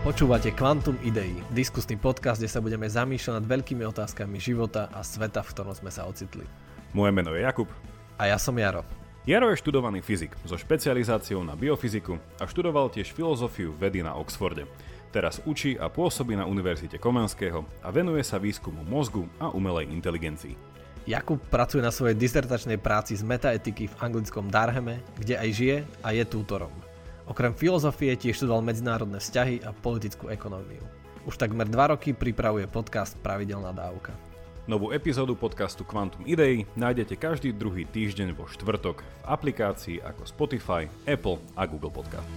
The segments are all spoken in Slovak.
Počúvate Quantum Idei, diskusný podcast, kde sa budeme zamýšľať nad veľkými otázkami života a sveta, v ktorom sme sa ocitli. Moje meno je Jakub. A ja som Jaro. Jaro je študovaný fyzik so špecializáciou na biofyziku a študoval tiež filozofiu vedy na Oxforde. Teraz učí a pôsobí na Univerzite Komenského a venuje sa výskumu mozgu a umelej inteligencii. Jakub pracuje na svojej disertačnej práci z metaetiky v anglickom Darheme, kde aj žije a je tútorom. Okrem filozofie tiež študoval medzinárodné vzťahy a politickú ekonómiu. Už takmer dva roky pripravuje podcast Pravidelná dávka. Novú epizódu podcastu Quantum Idei nájdete každý druhý týždeň vo štvrtok v aplikácii ako Spotify, Apple a Google Podcast.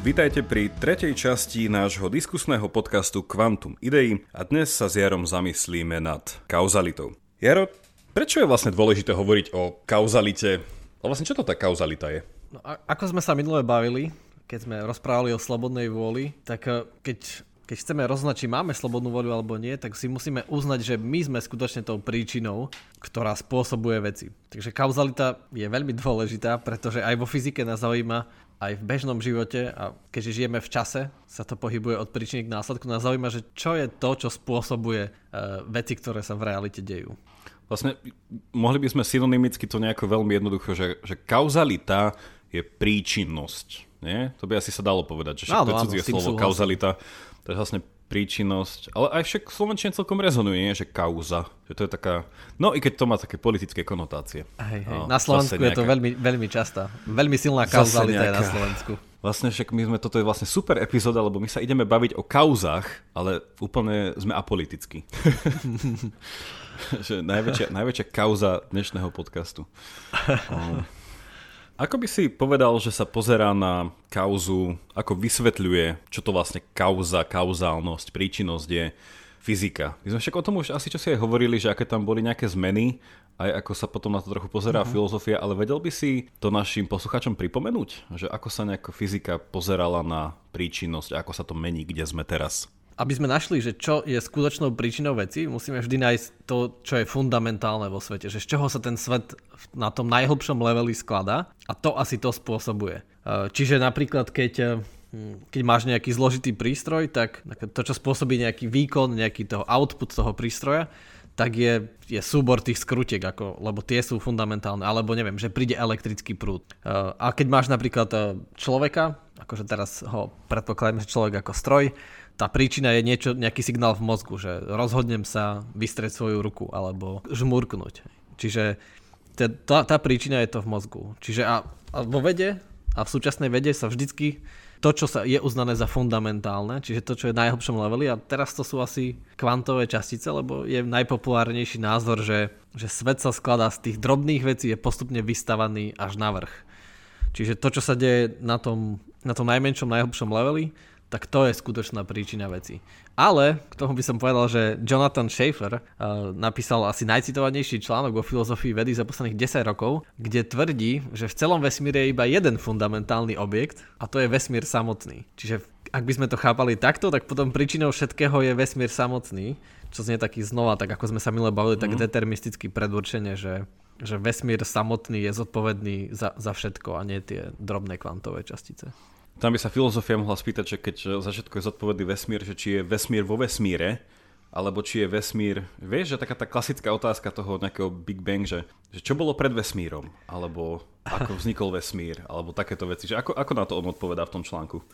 Vítajte pri tretej časti nášho diskusného podcastu Quantum Idei a dnes sa s Jarom zamyslíme nad kauzalitou. Jaro, Prečo je vlastne dôležité hovoriť o kauzalite? A vlastne čo to tá kauzalita je? No, a- ako sme sa minule bavili, keď sme rozprávali o slobodnej vôli, tak eh, keď, keď chceme rozhodnať, či máme slobodnú vôľu alebo nie, tak si musíme uznať, že my sme skutočne tou príčinou, ktorá spôsobuje veci. Takže kauzalita je veľmi dôležitá, pretože aj vo fyzike nás zaujíma, aj v bežnom živote a keďže žijeme v čase, sa to pohybuje od príčiny k následku, nás zaujíma, že čo je to, čo spôsobuje uh, veci, ktoré sa v realite dejú. Vlastne mohli by sme synonymicky to nejako veľmi jednoducho, že, že kauzalita je príčinnosť. Nie? To by asi sa dalo povedať, že áno, to je cudzie slovo súhlasím. kauzalita. To je vlastne príčinnosť, ale aj však slovenčine celkom rezonuje, nie? že kauza, že to je taká, no i keď to má také politické konotácie. Hej, hej. No, na Slovensku nejaká... je to veľmi, veľmi častá, veľmi silná kauzalita nejaká... je na Slovensku. Vlastne však my sme, toto je vlastne super epizóda, lebo my sa ideme baviť o kauzách, ale úplne sme apolitickí. že najväčšia, najväčšia kauza dnešného podcastu. Um, ako by si povedal, že sa pozerá na kauzu, ako vysvetľuje, čo to vlastne kauza, kauzálnosť, príčinnosť je fyzika. My sme však o tom už asi čo si aj hovorili, že aké tam boli nejaké zmeny, aj ako sa potom na to trochu pozerá uh-huh. filozofia, ale vedel by si to našim posluchačom pripomenúť, že ako sa nejako fyzika pozerala na príčinnosť a ako sa to mení, kde sme teraz? Aby sme našli, že čo je skutočnou príčinou veci, musíme vždy nájsť to, čo je fundamentálne vo svete, že z čoho sa ten svet na tom najhlbšom leveli skladá a to asi to spôsobuje. E, čiže napríklad, keď e, keď máš nejaký zložitý prístroj, tak to, čo spôsobí nejaký výkon, nejaký toho output toho prístroja, tak je, je súbor tých skrutiek, ako, lebo tie sú fundamentálne, alebo neviem, že príde elektrický prúd. E, a keď máš napríklad človeka, akože teraz ho predpokladám, že človek ako stroj, tá príčina je niečo, nejaký signál v mozgu, že rozhodnem sa vystrieť svoju ruku alebo žmurknúť. Čiže tá, tá príčina je to v mozgu. Čiže a, a vo vede a v súčasnej vede sa vždycky to, čo sa je uznané za fundamentálne, čiže to, čo je najhlbšom leveli a teraz to sú asi kvantové častice, lebo je najpopulárnejší názor, že, že svet sa skladá z tých drobných vecí, je postupne vystavaný až na vrch. Čiže to, čo sa deje na tom, na tom najmenšom, najhlbšom leveli, tak to je skutočná príčina veci. Ale k tomu by som povedal, že Jonathan Schaefer uh, napísal asi najcitovanejší článok o filozofii vedy za posledných 10 rokov, kde tvrdí, že v celom vesmíre je iba jeden fundamentálny objekt a to je vesmír samotný. Čiže ak by sme to chápali takto, tak potom príčinou všetkého je vesmír samotný, čo znie taký znova, tak ako sme sa milé bavili, mm. tak mhm. deterministicky predurčenie, že že vesmír samotný je zodpovedný za, za všetko a nie tie drobné kvantové častice. Tam by sa filozofia mohla spýtať, že keď za všetko je zodpovedný vesmír, že či je vesmír vo vesmíre, alebo či je vesmír, vieš, že taká tá klasická otázka toho nejakého Big Bang, že, že čo bolo pred vesmírom, alebo ako vznikol vesmír, alebo takéto veci, že ako, ako na to on odpovedá v tom článku?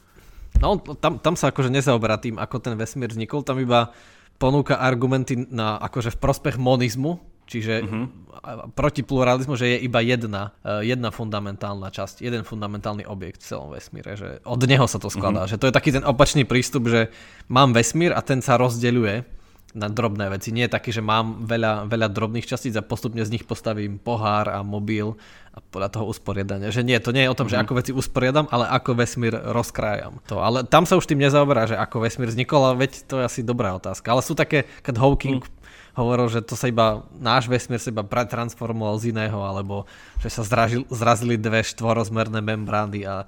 No, tam, tam sa akože nezaoberá tým, ako ten vesmír vznikol, tam iba ponúka argumenty na akože v prospech monizmu, Čiže uh-huh. proti pluralizmu, že je iba jedna, e, jedna fundamentálna časť, jeden fundamentálny objekt v celom vesmíre, že od neho sa to skladá. Uh-huh. Že to je taký ten opačný prístup, že mám vesmír a ten sa rozdeľuje na drobné veci. Nie je taký, že mám veľa, veľa drobných častíc a postupne z nich postavím pohár a mobil a podľa toho usporiadania. Že nie, to nie je o tom, uh-huh. že mhm. ako veci usporiadam, ale ako vesmír rozkrájam. To, ale tam sa už tým nezaoberá, že ako vesmír vznikol, ale veď to je asi dobrá otázka. Ale sú také, keď Hawking uh-huh hovoril, že to sa iba, náš vesmír sa iba pretransformoval z iného, alebo že sa zražil, zrazili dve štvorozmerné membrány a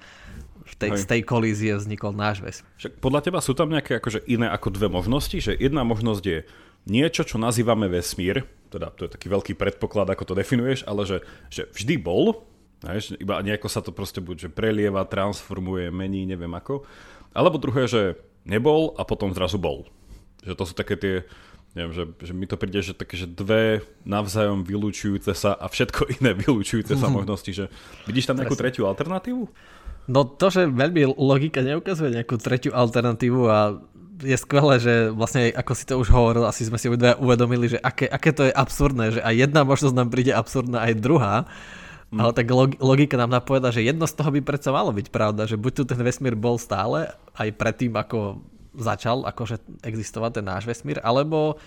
v tej, z tej kolízie vznikol náš vesmír. Však podľa teba sú tam nejaké akože iné ako dve možnosti? Že jedna možnosť je niečo, čo nazývame vesmír, teda to je taký veľký predpoklad, ako to definuješ, ale že, že vždy bol Hej, iba nejako sa to proste buď že prelieva, transformuje, mení, neviem ako. Alebo druhé, že nebol a potom zrazu bol. Že to sú také tie, neviem, že, že mi to príde, že také, že dve navzájom vylúčujúce sa a všetko iné vylúčujúce sa možnosti, že vidíš tam nejakú tretiu alternatívu? No to, že veľmi logika neukazuje nejakú tretiu alternatívu a je skvelé, že vlastne ako si to už hovoril, asi sme si uvedomili, že aké, aké to je absurdné, že aj jedna možnosť nám príde absurdná, aj druhá. Mm. Ale tak logika nám napoveda, že jedno z toho by predsa malo byť pravda, že buď tu ten vesmír bol stále, aj predtým, ako začal akože existovať ten náš vesmír, alebo,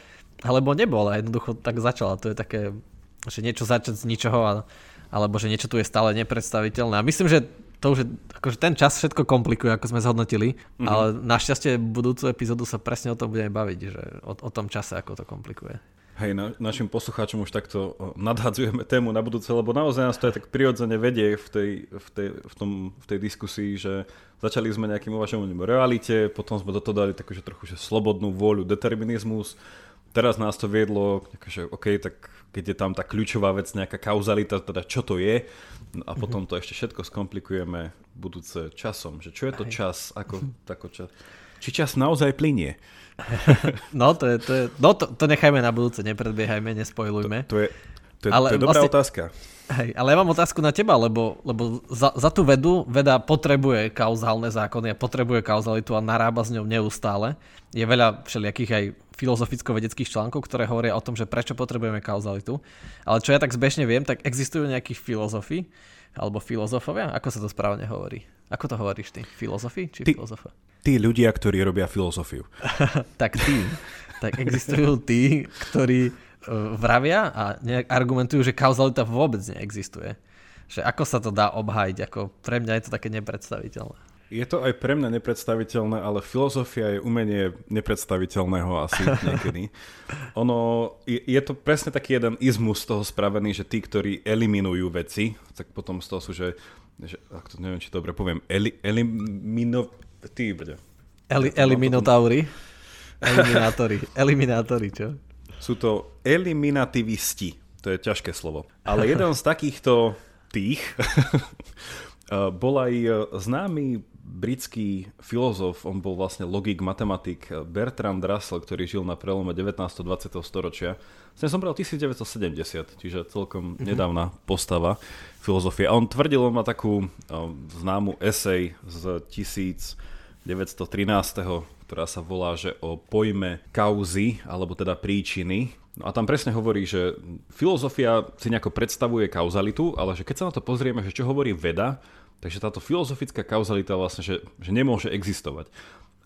alebo nebol a jednoducho tak začal. A to je také, že niečo začať z ničoho, a, alebo že niečo tu je stále nepredstaviteľné. A myslím, že to už je, akože ten čas všetko komplikuje, ako sme zhodnotili, mm-hmm. ale našťastie budúcu epizódu sa presne o tom budeme baviť, že o, o tom čase, ako to komplikuje. Hej, na, našim poslucháčom už takto nadhadzujeme tému na budúce, lebo naozaj nás to aj tak prirodzene vedie v tej, v tej, v tom, v tej diskusii, že začali sme nejakým uvažovaním o realite, potom sme do toho dali takú, že trochu že slobodnú vôľu, determinizmus, teraz nás to viedlo, že OK, tak keď je tam tá kľúčová vec, nejaká kauzalita, teda čo to je, no a potom to ešte všetko skomplikujeme budúce časom, že čo je to čas, ako, ako čas, či čas naozaj plinie. No, to, je, to, je, no to, to nechajme na budúce, nepredbiehajme, nespojlujme. To, to, je, to, je, ale to je dobrá vlastne, otázka. Hej, ale ja mám otázku na teba, lebo, lebo za, za tú vedu veda potrebuje kauzálne zákony a potrebuje kauzalitu a narába s ňou neustále. Je veľa všelijakých aj filozoficko-vedeckých článkov, ktoré hovoria o tom, že prečo potrebujeme kauzalitu. Ale čo ja tak zbežne viem, tak existujú nejakí filozofi, alebo filozofovia? Ako sa to správne hovorí? Ako to hovoríš ty? Filozofi či ty, filozofa? Tí ľudia, ktorí robia filozofiu. tak tí. tak existujú tí, ktorí e, vravia a argumentujú, že kauzalita vôbec neexistuje. Že ako sa to dá obhájiť, ako pre mňa je to také nepredstaviteľné. Je to aj pre mňa nepredstaviteľné, ale filozofia je umenie nepredstaviteľného asi niekedy. Ono, je, je to presne taký jeden izmus z toho spravený, že tí, ktorí eliminujú veci, tak potom z toho sú, že, že ak to neviem, či dobre poviem, eli, elimino, Ty, brďa. Eli, eliminotaury. Eliminátori. Eliminátori, čo? Sú to eliminativisti. To je ťažké slovo. Ale jeden z takýchto tých bol aj e, známy britský filozof, on bol vlastne logik, matematik Bertrand Russell, ktorý žil na prelome 19. 20. storočia. Sem som bral 1970, čiže celkom mm-hmm. nedávna postava filozofie. A on tvrdil, on má takú uh, známu esej z 1913, ktorá sa volá, že o pojme kauzy, alebo teda príčiny. No a tam presne hovorí, že filozofia si nejako predstavuje kauzalitu, ale že keď sa na to pozrieme, že čo hovorí veda, takže táto filozofická kauzalita vlastne, že, že nemôže existovať.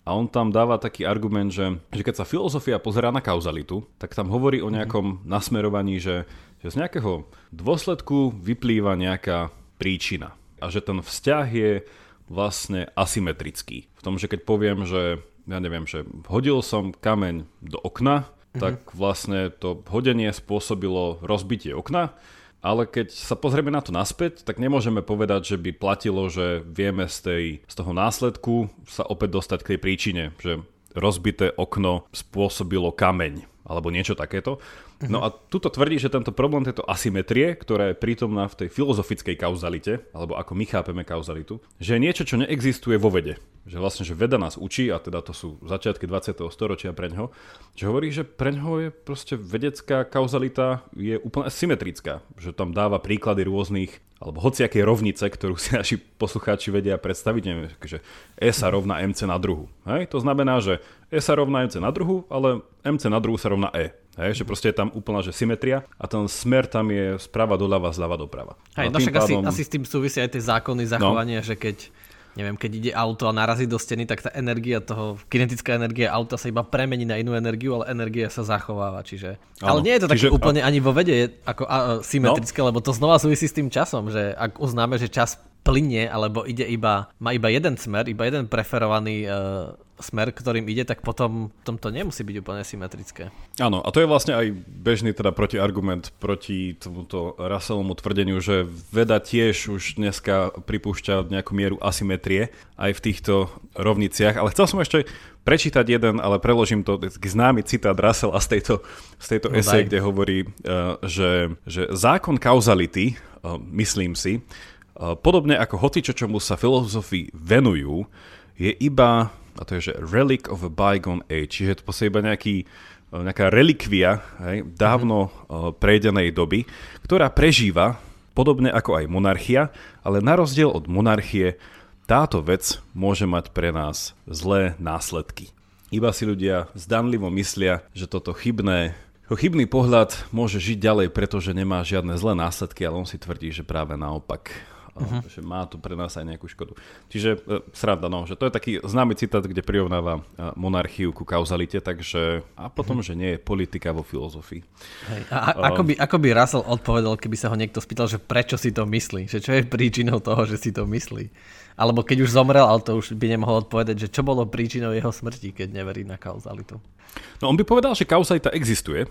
A on tam dáva taký argument, že, že keď sa filozofia pozerá na kauzalitu, tak tam hovorí o nejakom nasmerovaní, že, že z nejakého dôsledku vyplýva nejaká príčina. A že ten vzťah je vlastne asymetrický. V tom, že keď poviem, že ja neviem, že hodil som kameň do okna, mm-hmm. tak vlastne to hodenie spôsobilo rozbitie okna, ale keď sa pozrieme na to naspäť, tak nemôžeme povedať, že by platilo, že vieme z, tej, z toho následku sa opäť dostať k tej príčine, že rozbité okno spôsobilo kameň alebo niečo takéto. No a tuto tvrdí, že tento problém tejto asymetrie, ktorá je prítomná v tej filozofickej kauzalite, alebo ako my chápeme kauzalitu, že je niečo, čo neexistuje vo vede. Že vlastne, že veda nás učí, a teda to sú začiatky 20. storočia preňho, že hovorí, že preňho je proste vedecká kauzalita je úplne symetrická. Že tam dáva príklady rôznych alebo hociakej rovnice, ktorú si naši poslucháči vedia predstaviť, neviem, že E sa rovná MC na druhu. Hej? To znamená, že E sa rovná MC na druhu, ale MC na druhu sa rovná E. Hej, že proste je tam úplná že symetria a ten smer tam je sprava doľava, zľava doprava. Hej, no, no však pádom... asi, asi s tým súvisia aj tie zákony zachovania, no. že keď neviem, keď ide auto a narazí do steny, tak tá energia toho, kinetická energia auta sa iba premení na inú energiu, ale energia sa zachováva, čiže... Ano, ale nie je to také úplne ani vo vede ako a, symetrické, no. lebo to znova súvisí s tým časom, že ak uznáme, že čas plinie, alebo ide iba, má iba jeden smer, iba jeden preferovaný uh, smer, ktorým ide, tak potom tomto nemusí byť úplne symetrické. Áno, a to je vlastne aj bežný teda protiargument proti tomuto Russellomu tvrdeniu, že veda tiež už dneska pripúšťa nejakú mieru asymetrie aj v týchto rovniciach, ale chcel som ešte prečítať jeden, ale preložím to, známy citát Russella z tejto, z tejto no esej, kde hovorí, uh, že, že zákon kauzality, uh, myslím si, podobne ako hocičo, čomu sa filozofii venujú, je iba, a to je, že relic of a bygone age, čiže to iba nejaký, nejaká relikvia hej, dávno mm-hmm. prejdenej doby, ktorá prežíva podobne ako aj monarchia, ale na rozdiel od monarchie táto vec môže mať pre nás zlé následky. Iba si ľudia zdanlivo myslia, že toto chybné Chybný pohľad môže žiť ďalej, pretože nemá žiadne zlé následky, ale on si tvrdí, že práve naopak uh-huh. že má to pre nás aj nejakú škodu. Čiže e, sranda, no, že to je taký známy citát, kde prirovnáva e, monarchiu ku kauzalite, takže a potom, uh-huh. že nie je politika vo filozofii. Hej. A, a ako, by, ako by Russell odpovedal, keby sa ho niekto spýtal, že prečo si to myslí? Že čo je príčinou toho, že si to myslí? Alebo keď už zomrel, ale to už by nemohol odpovedať, že čo bolo príčinou jeho smrti, keď neverí na kauzalitu. No on by povedal, že kauzalita existuje,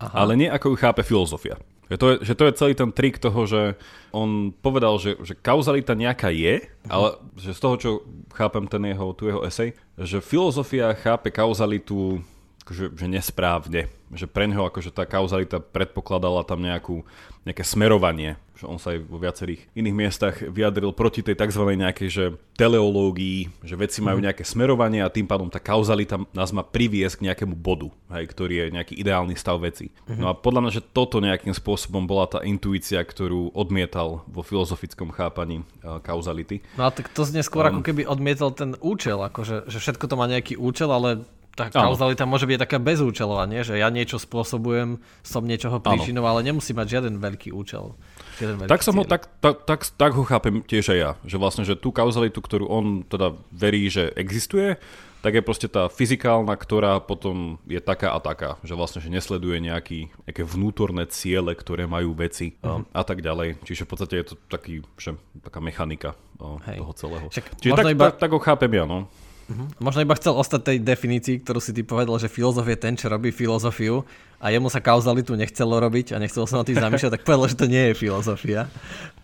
Ale nie ako ju chápe filozofia. Že to, je, že to je celý ten trik toho, že on povedal, že, že kauzalita nejaká je, ale že z toho, čo chápem ten jeho, tu jeho esej, že filozofia chápe kauzalitu že, že nesprávne. Že pre neho akože tá kauzalita predpokladala tam nejakú, nejaké smerovanie že on sa aj vo viacerých iných miestach vyjadril proti tej tzv. nejakej že teleológii, že veci majú mhm. nejaké smerovanie a tým pádom tá kauzalita nás má priviesť k nejakému bodu, hej, ktorý je nejaký ideálny stav veci. Uh-huh. No a podľa mňa, že toto nejakým spôsobom bola tá intuícia, ktorú odmietal vo filozofickom chápaní uh, kauzality. No a tak to znie skôr um, ako keby odmietal ten účel, akože, že všetko to má nejaký účel, ale tá kauzalita môže byť taká bezúčelová, nie? že ja niečo spôsobujem, som niečoho príčinou, ale nemusí mať žiaden veľký účel. Tak som ho, tak, tak, tak, tak ho chápem tiež aj ja, že vlastne, že tú kauzalitu, ktorú on teda verí, že existuje, tak je proste tá fyzikálna, ktorá potom je taká a taká, že vlastne, že nesleduje nejaký, nejaké vnútorné ciele, ktoré majú veci a, a tak ďalej. Čiže v podstate je to taký, že, taká mechanika o, toho celého. Však Čiže tak, iba... tak, tak ho chápem ja, no. Uh-huh. Možno iba chcel ostať tej definícii, ktorú si ty povedal, že filozof je ten, čo robí filozofiu a jemu sa kauzalitu nechcelo robiť a nechcelo sa na tým zamýšľať, tak povedal, že to nie je filozofia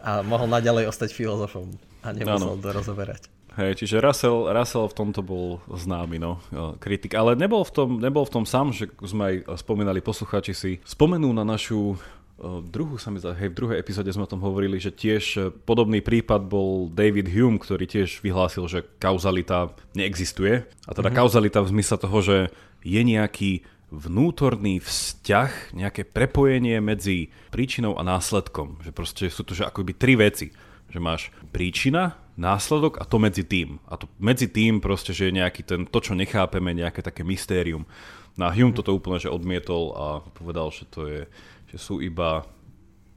a mohol naďalej ostať filozofom a nemusel ano. to rozoberať. Hej, čiže Russell, Russell v tomto bol známy, no, kritik. Ale nebol v tom, nebol v tom sám, že sme aj spomínali, poslucháči si spomenú na našu druhú sa mi zdá, hej, v druhej epizóde sme o tom hovorili, že tiež e, podobný prípad bol David Hume, ktorý tiež vyhlásil, že kauzalita neexistuje. A teda mm-hmm. kauzalita v zmysle toho, že je nejaký vnútorný vzťah, nejaké prepojenie medzi príčinou a následkom. Že proste sú to že akoby tri veci. Že máš príčina, následok a to medzi tým. A to medzi tým proste, že je nejaký ten, to, čo nechápeme, nejaké také mystérium. No a Hume mm-hmm. toto úplne že odmietol a povedal, že to je sú iba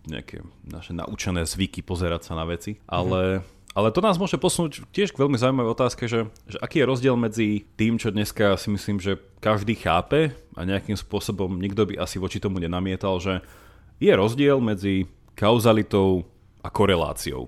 nejaké naše naučené zvyky pozerať sa na veci, ale, mm. ale to nás môže posunúť tiež k veľmi zaujímavej otázke, že, že aký je rozdiel medzi tým, čo dneska si myslím, že každý chápe a nejakým spôsobom nikto by asi voči tomu nenamietal, že je rozdiel medzi kauzalitou a koreláciou.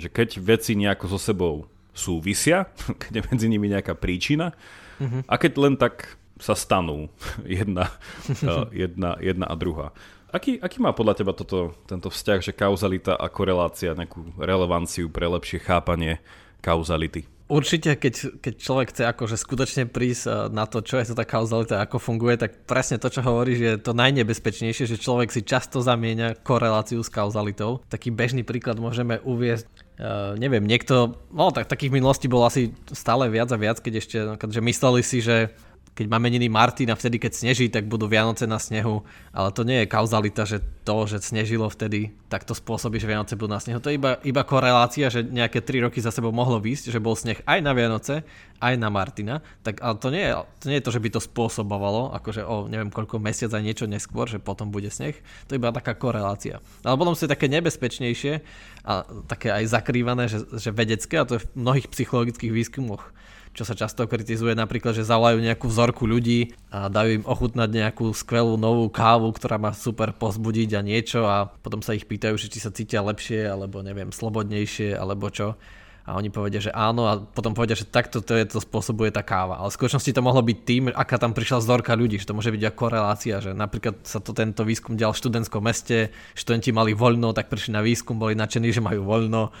Že keď veci nejako so sebou súvisia, keď je medzi nimi nejaká príčina mm-hmm. a keď len tak sa stanú jedna, jedna, jedna a druhá. Aký, aký má podľa teba toto, tento vzťah, že kauzalita a korelácia nejakú relevanciu pre lepšie chápanie kauzality? Určite, keď, keď človek chce akože skutočne prísť eh, na to, čo je to tá kauzalita, ako funguje, tak presne to, čo hovoríš, je to najnebezpečnejšie, že človek si často zamieňa koreláciu s kauzalitou. Taký bežný príklad môžeme uviezť Uh, neviem, niekto, no tak takých minulostí bolo asi stále viac a viac, keď ešte, že mysleli si, že keď má meniny Martin a vtedy, keď sneží, tak budú Vianoce na snehu, ale to nie je kauzalita, že to, že snežilo vtedy, tak to spôsobí, že Vianoce budú na snehu. To je iba, iba korelácia, že nejaké 3 roky za sebou mohlo výsť, že bol sneh aj na Vianoce, aj na Martina, tak ale to nie, je, to nie je to, že by to spôsobovalo, akože o neviem koľko mesiac aj niečo neskôr, že potom bude sneh, to je iba taká korelácia. Ale potom sú také nebezpečnejšie a také aj zakrývané, že, že vedecké, a to je v mnohých psychologických výskumoch čo sa často kritizuje napríklad, že zavolajú nejakú vzorku ľudí a dajú im ochutnať nejakú skvelú novú kávu, ktorá má super pozbudiť a niečo a potom sa ich pýtajú, či sa cítia lepšie alebo neviem, slobodnejšie alebo čo a oni povedia, že áno a potom povedia, že takto to, je, to spôsobuje tá káva. Ale v skutočnosti to mohlo byť tým, aká tam prišla vzorka ľudí, že to môže byť ako korelácia, že napríklad sa to tento výskum dial v študentskom meste, študenti mali voľno, tak prišli na výskum, boli nadšení, že majú voľno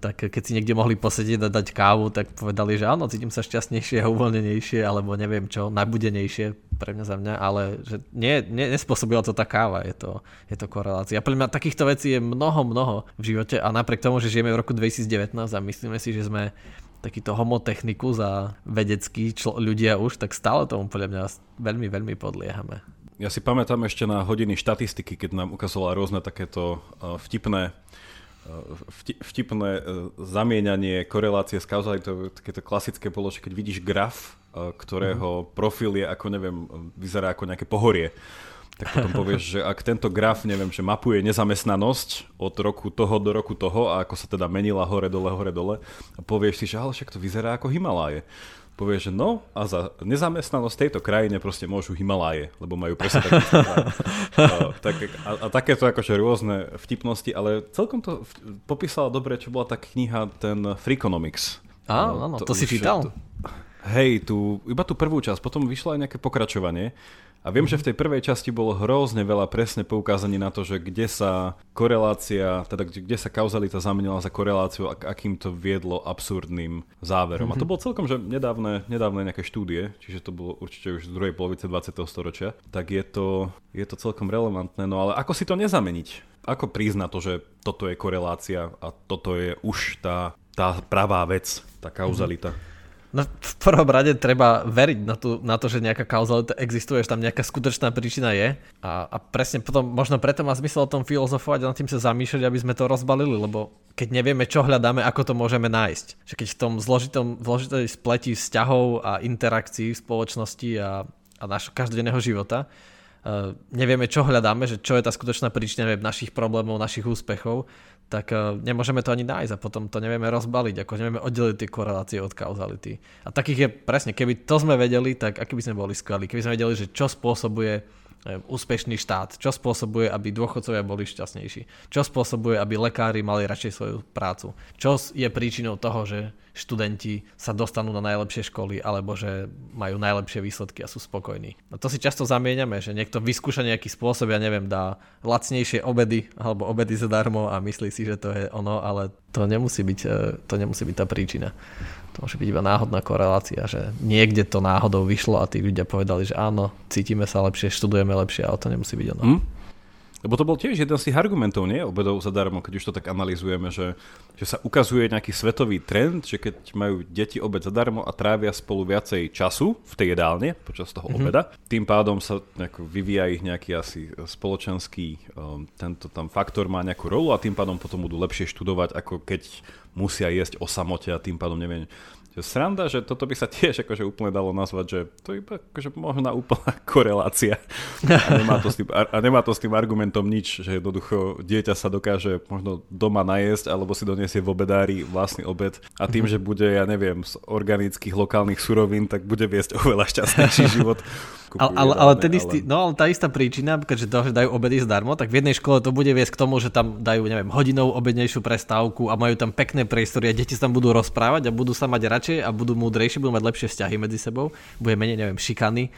tak keď si niekde mohli posedieť a dať kávu, tak povedali, že áno, cítim sa šťastnejšie a uvoľnenejšie, alebo neviem čo, najbudenejšie pre mňa za mňa, ale že nie, nie, nespôsobila to tá káva, je to, je to korelácia. Pre mňa takýchto vecí je mnoho, mnoho v živote a napriek tomu, že žijeme v roku 2019 a myslíme si, že sme takýto homotechnikus a vedecký člo- ľudia už, tak stále tomu podľa mňa veľmi, veľmi podliehame. Ja si pamätám ešte na hodiny štatistiky, keď nám ukazovala rôzne takéto vtipné vtipné e, zamienanie korelácie s kauzalitou, takéto klasické bolo, že keď vidíš graf, e, ktorého mhm. profil je ako, neviem, vyzerá ako nejaké pohorie, tak potom povieš, že ak tento graf, neviem, že mapuje nezamestnanosť od roku toho do roku toho a ako sa teda menila hore, dole, hore, dole a povieš si, že ale však to vyzerá ako Himaláje povie, že no a za nezamestnanosť tejto krajine proste môžu Himaláje, lebo majú presne taký a, tak, a, a takéto akože rôzne vtipnosti, ale celkom to popísala dobre, čo bola tá kniha, ten Freakonomics. Áno, áno, to, to si čítal? Hej, tu, iba tú prvú časť, potom vyšlo aj nejaké pokračovanie a viem, že v tej prvej časti bolo hrozne veľa presne poukázaní na to, že kde sa korelácia, teda kde sa kauzalita zamenila za koreláciu a akým to viedlo absurdným záverom. Mm-hmm. A to mhm. bolo celkom, že nedávne, nedávne nejaké štúdie, čiže to bolo určite už z druhej polovice 20. storočia, tak je to, je to celkom relevantné. No ale ako si to nezameniť? Ako priznať to, že toto je korelácia a toto je už tá, tá pravá vec, tá kauzalita? Mm-hmm. No v prvom rade treba veriť na, tú, na to, že nejaká kauzalita existuje, že tam nejaká skutočná príčina je. A, a presne potom, možno preto má zmysel o tom filozofovať a nad tým sa zamýšľať, aby sme to rozbalili, lebo keď nevieme, čo hľadáme, ako to môžeme nájsť. Že keď v tom zložitom, zložitej spletí vzťahov a interakcií v spoločnosti a, a našho každodenného života, nevieme, čo hľadáme, že čo je tá skutočná príčina našich problémov, našich úspechov, tak uh, nemôžeme to ani nájsť a potom to nevieme rozbaliť, ako nevieme oddeliť tie korelácie od kauzality. A takých je presne, keby to sme vedeli, tak aký by sme boli skvelí, keby sme vedeli, že čo spôsobuje úspešný štát, čo spôsobuje, aby dôchodcovia boli šťastnejší, čo spôsobuje, aby lekári mali radšej svoju prácu, čo je príčinou toho, že študenti sa dostanú na najlepšie školy alebo že majú najlepšie výsledky a sú spokojní. A to si často zamieňame, že niekto vyskúša nejaký spôsob, ja neviem, dá lacnejšie obedy alebo obedy zadarmo a myslí si, že to je ono, ale to nemusí byť, e, to nemusí byť tá príčina. To môže byť iba náhodná korelácia, že niekde to náhodou vyšlo a tí ľudia povedali, že áno, cítime sa lepšie, študujeme lepšie, ale to nemusí byť ono. Hmm? Lebo to bol tiež jeden z tých argumentov, nie? Obedov zadarmo, keď už to tak analizujeme, že, že sa ukazuje nejaký svetový trend, že keď majú deti obed zadarmo a trávia spolu viacej času v tej jedálne počas toho mm-hmm. obeda, tým pádom sa nejako vyvíja ich nejaký asi spoločenský, um, tento tam faktor má nejakú rolu a tým pádom potom budú lepšie študovať, ako keď musia jesť o samote a tým pádom neviem, sranda, že toto by sa tiež akože úplne dalo nazvať, že to je iba akože možná úplná korelácia. A nemá, to s tým, a nemá to s tým argumentom nič, že jednoducho dieťa sa dokáže možno doma najesť alebo si doniesie v obedári vlastný obed a tým, že bude, ja neviem, z organických lokálnych surovín, tak bude viesť oveľa šťastnejší život. Ale, ale, ale, ten istý, no, ale tá istá príčina, že dajú obedy zdarmo, tak v jednej škole to bude viesť k tomu, že tam dajú, neviem, hodinovú obednejšiu prestávku a majú tam pekné priestory a deti sa tam budú rozprávať a budú sa mať radšej a budú múdrejšie, budú mať lepšie vzťahy medzi sebou, bude menej, neviem, šikany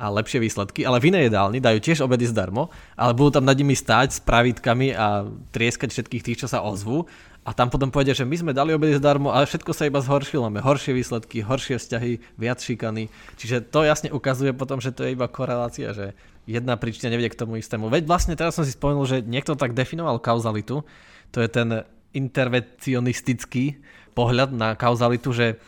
a lepšie výsledky, ale v inej jedálni dajú tiež obedy zdarmo, ale budú tam nad nimi stáť s pravítkami a trieskať všetkých tých, čo sa ozvú a tam potom povedia, že my sme dali obedy zdarmo, ale všetko sa iba zhoršilo. Máme horšie výsledky, horšie vzťahy, viac šikany. Čiže to jasne ukazuje potom, že to je iba korelácia, že jedna príčina nevedie k tomu istému. Veď vlastne teraz som si spomenul, že niekto tak definoval kauzalitu. To je ten intervencionistický pohľad na kauzalitu, že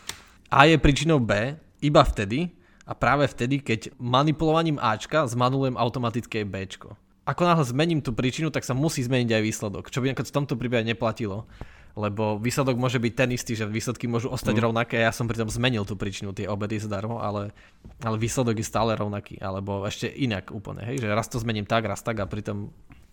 A je príčinou B iba vtedy a práve vtedy, keď manipulovaním Ačka zmanulujem automatické Bčko ako náhle zmením tú príčinu, tak sa musí zmeniť aj výsledok, čo by v tomto prípade neplatilo. Lebo výsledok môže byť ten istý, že výsledky môžu ostať mm. rovnaké ja som pritom zmenil tú príčinu, tie obedy zdarmo, ale, ale výsledok je stále rovnaký, alebo ešte inak úplne, hej, že raz to zmením tak, raz tak a pritom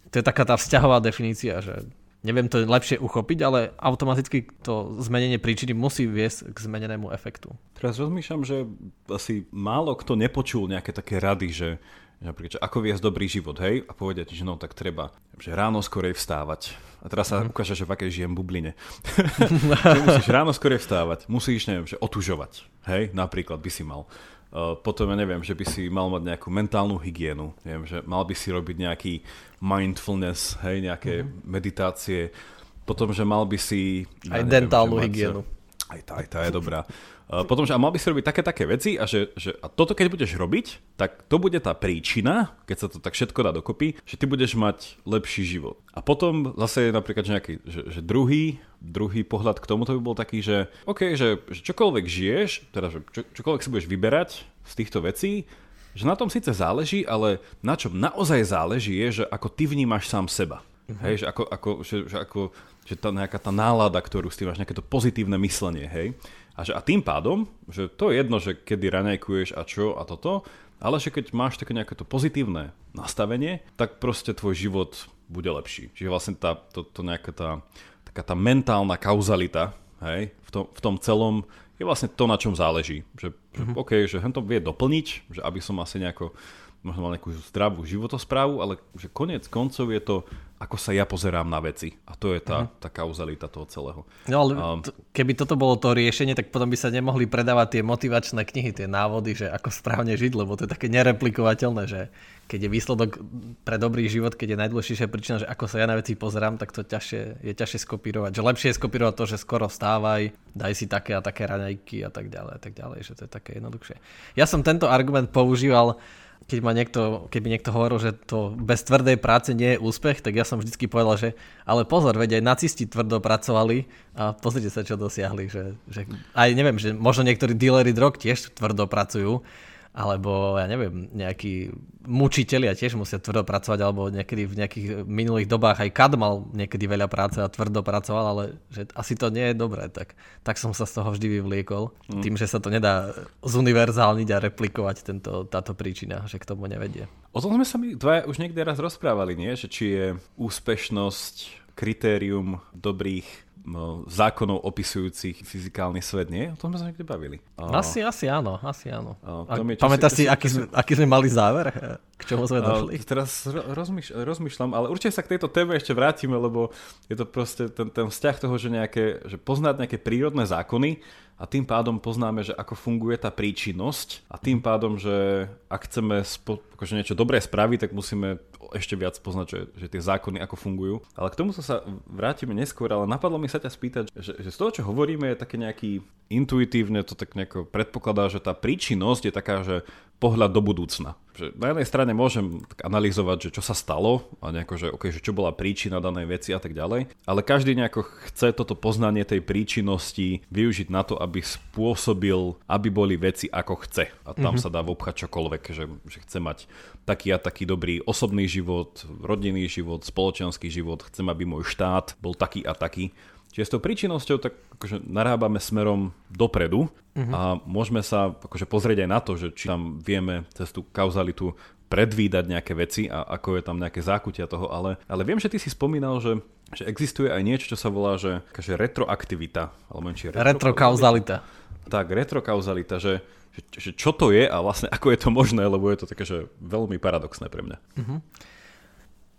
to je taká tá vzťahová definícia, že neviem to lepšie uchopiť, ale automaticky to zmenenie príčiny musí viesť k zmenenému efektu. Teraz rozmýšľam, že asi málo kto nepočul nejaké také rady, že Napríklad, že ako viesť dobrý život, hej? A povedať, že no tak treba, že ráno skorej vstávať. A teraz sa mm. ukáže, že v akej žijem bubline. musíš ráno skorej vstávať, musíš, neviem, že otužovať, hej? Napríklad by si mal. Uh, potom ja neviem, že by si mal mať nejakú mentálnu hygienu, neviem, že mal by si robiť nejaký mindfulness, hej, nejaké mm. meditácie, potom, že mal by si... Aj neviem, dentálnu hygienu. Aj tá, aj tá je dobrá. Uh, potom, že a mal by si robiť také také veci a že, že a toto keď budeš robiť, tak to bude tá príčina, keď sa to tak všetko dá dokopy, že ty budeš mať lepší život. A potom zase je napríklad že nejaký, že, že druhý, druhý pohľad k tomuto by bol taký, že OK, že, že čokoľvek žiješ, teda že čo, čokoľvek si budeš vyberať z týchto vecí, že na tom síce záleží, ale na čom naozaj záleží je, že ako ty vnímaš sám seba. Uh-huh. Hej, že ako, ako, že, že ako že tá nejaká tá nálada, ktorú s tým máš, nejaké to pozitívne myslenie, hej. A, že, a tým pádom, že to je jedno, že kedy raňajkuješ a čo a toto, ale že keď máš také nejaké to pozitívne nastavenie, tak proste tvoj život bude lepší. Čiže vlastne tá, to, to nejaká tá, taká tá mentálna kauzalita hej, v, tom, v tom celom je vlastne to, na čom záleží. Že, že mm-hmm. OK, že to vie doplniť, že aby som asi nejako možno mal nejakú zdravú životosprávu, ale že konec koncov je to ako sa ja pozerám na veci. A to je tá, uh-huh. tá kauzalita toho celého. No ale um, keby toto bolo to riešenie, tak potom by sa nemohli predávať tie motivačné knihy, tie návody, že ako správne žiť, lebo to je také nereplikovateľné, že keď je výsledok pre dobrý život, keď je najdôležitejšia príčina, že ako sa ja na veci pozerám, tak to ťažšie, je ťažšie skopírovať. Že lepšie je skopírovať to, že skoro vstávaj, daj si také a také raňajky a tak ďalej a tak ďalej, že to je také jednoduchšie. Ja som tento argument používal keď ma niekto, keby niekto hovoril, že to bez tvrdej práce nie je úspech, tak ja som vždycky povedal, že ale pozor, veď aj nacisti tvrdo pracovali a pozrite sa, čo dosiahli. Že, že aj neviem, že možno niektorí dealery drog tiež tvrdo pracujú, alebo ja neviem, nejakí mučitelia tiež musia tvrdo pracovať, alebo niekedy v nejakých minulých dobách aj Kad mal niekedy veľa práce a tvrdo pracoval, ale že asi to nie je dobré, tak, tak som sa z toho vždy vyvliekol. Mm. Tým, že sa to nedá zuniverzálniť a replikovať tento, táto príčina, že k tomu nevedie. O tom sme sa my dvaja už niekde raz rozprávali, nie? Že či je úspešnosť kritérium dobrých zákonov opisujúcich fyzikálny svet, nie? O tom sme sa niekde bavili. Asi, asi áno, asi áno. pamätáš si, aký, sme, aký sme mali záver? K čomu sme došli? Teraz rozmýš, rozmýšľam, ale určite sa k tejto téme ešte vrátime, lebo je to proste ten, ten vzťah toho, že, nejaké, že poznať nejaké prírodné zákony a tým pádom poznáme, že ako funguje tá príčinnosť a tým pádom, že ak chceme spo, akože niečo dobré spraviť, tak musíme ešte viac poznať, že, že tie zákony ako fungujú. Ale k tomu sa vrátime neskôr, ale napadlo mi sa ťa spýtať, že, že z toho, čo hovoríme, je také nejaký intuitívne to tak nejako predpokladá, že tá príčinnosť je taká, že pohľad do budúcna. Že na jednej strane môžem tak analyzovať, že čo sa stalo a nejako, že, okay, že čo bola príčina danej veci a tak ďalej, ale každý nejako chce toto poznanie tej príčinnosti využiť na to, aby spôsobil, aby boli veci ako chce. A tam mm-hmm. sa dá vobchať čokoľvek, že, že chce mať taký a taký dobrý osobný život, rodinný život, spoločenský život, chcem, aby môj štát bol taký a taký. Čiže s tou príčinnosťou tak akože narábame smerom dopredu uh-huh. a môžeme sa akože pozrieť aj na to, že či tam vieme cez tú kauzalitu predvídať nejaké veci a ako je tam nejaké zákutia toho, ale, ale viem, že ty si spomínal, že, že existuje aj niečo, čo sa volá, že akože retroaktivita. Alebo či retro, retrokauzalita. Tak, retrokauzalita, že, že, že čo to je a vlastne ako je to možné, lebo je to také, že veľmi paradoxné pre mňa. Uh-huh.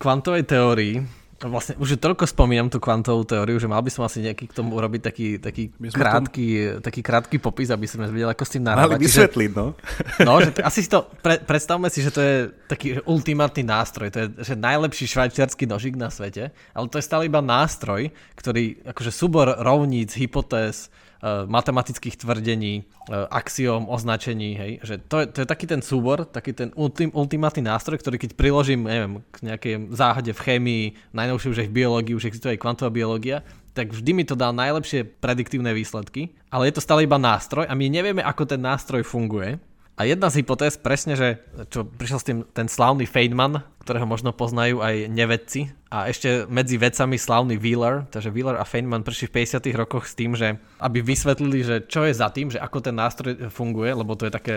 Kvantovej teórii Vlastne už toľko spomínam tú kvantovú teóriu, že mal by som asi nejaký k tomu urobiť taký, taký, krátky, tom... taký krátky popis, aby sme vedeli, ako s tým narábať. Mali vysvetliť, no. No, že t- asi si to, pre, predstavme si, že to je taký ultimátny nástroj, to je že najlepší švajčiarsky nožík na svete, ale to je stále iba nástroj, ktorý, akože súbor rovníc, hypotéz, matematických tvrdení, eh, axiom, označení, hej, že to je, to je taký ten súbor, taký ten ultim, ultimátny nástroj, ktorý keď priložím, neviem, k nejakej záhade v chémii, najnovšie už aj v biológii, už existuje aj kvantová biológia, tak vždy mi to dá najlepšie prediktívne výsledky, ale je to stále iba nástroj a my nevieme, ako ten nástroj funguje. A jedna z hypotéz, presne, že čo prišiel s tým ten slávny Feynman, ktorého možno poznajú aj nevedci, a ešte medzi vedcami slávny Wheeler, takže Wheeler a Feynman prišli v 50 rokoch s tým, že aby vysvetlili, že čo je za tým, že ako ten nástroj funguje, lebo to je také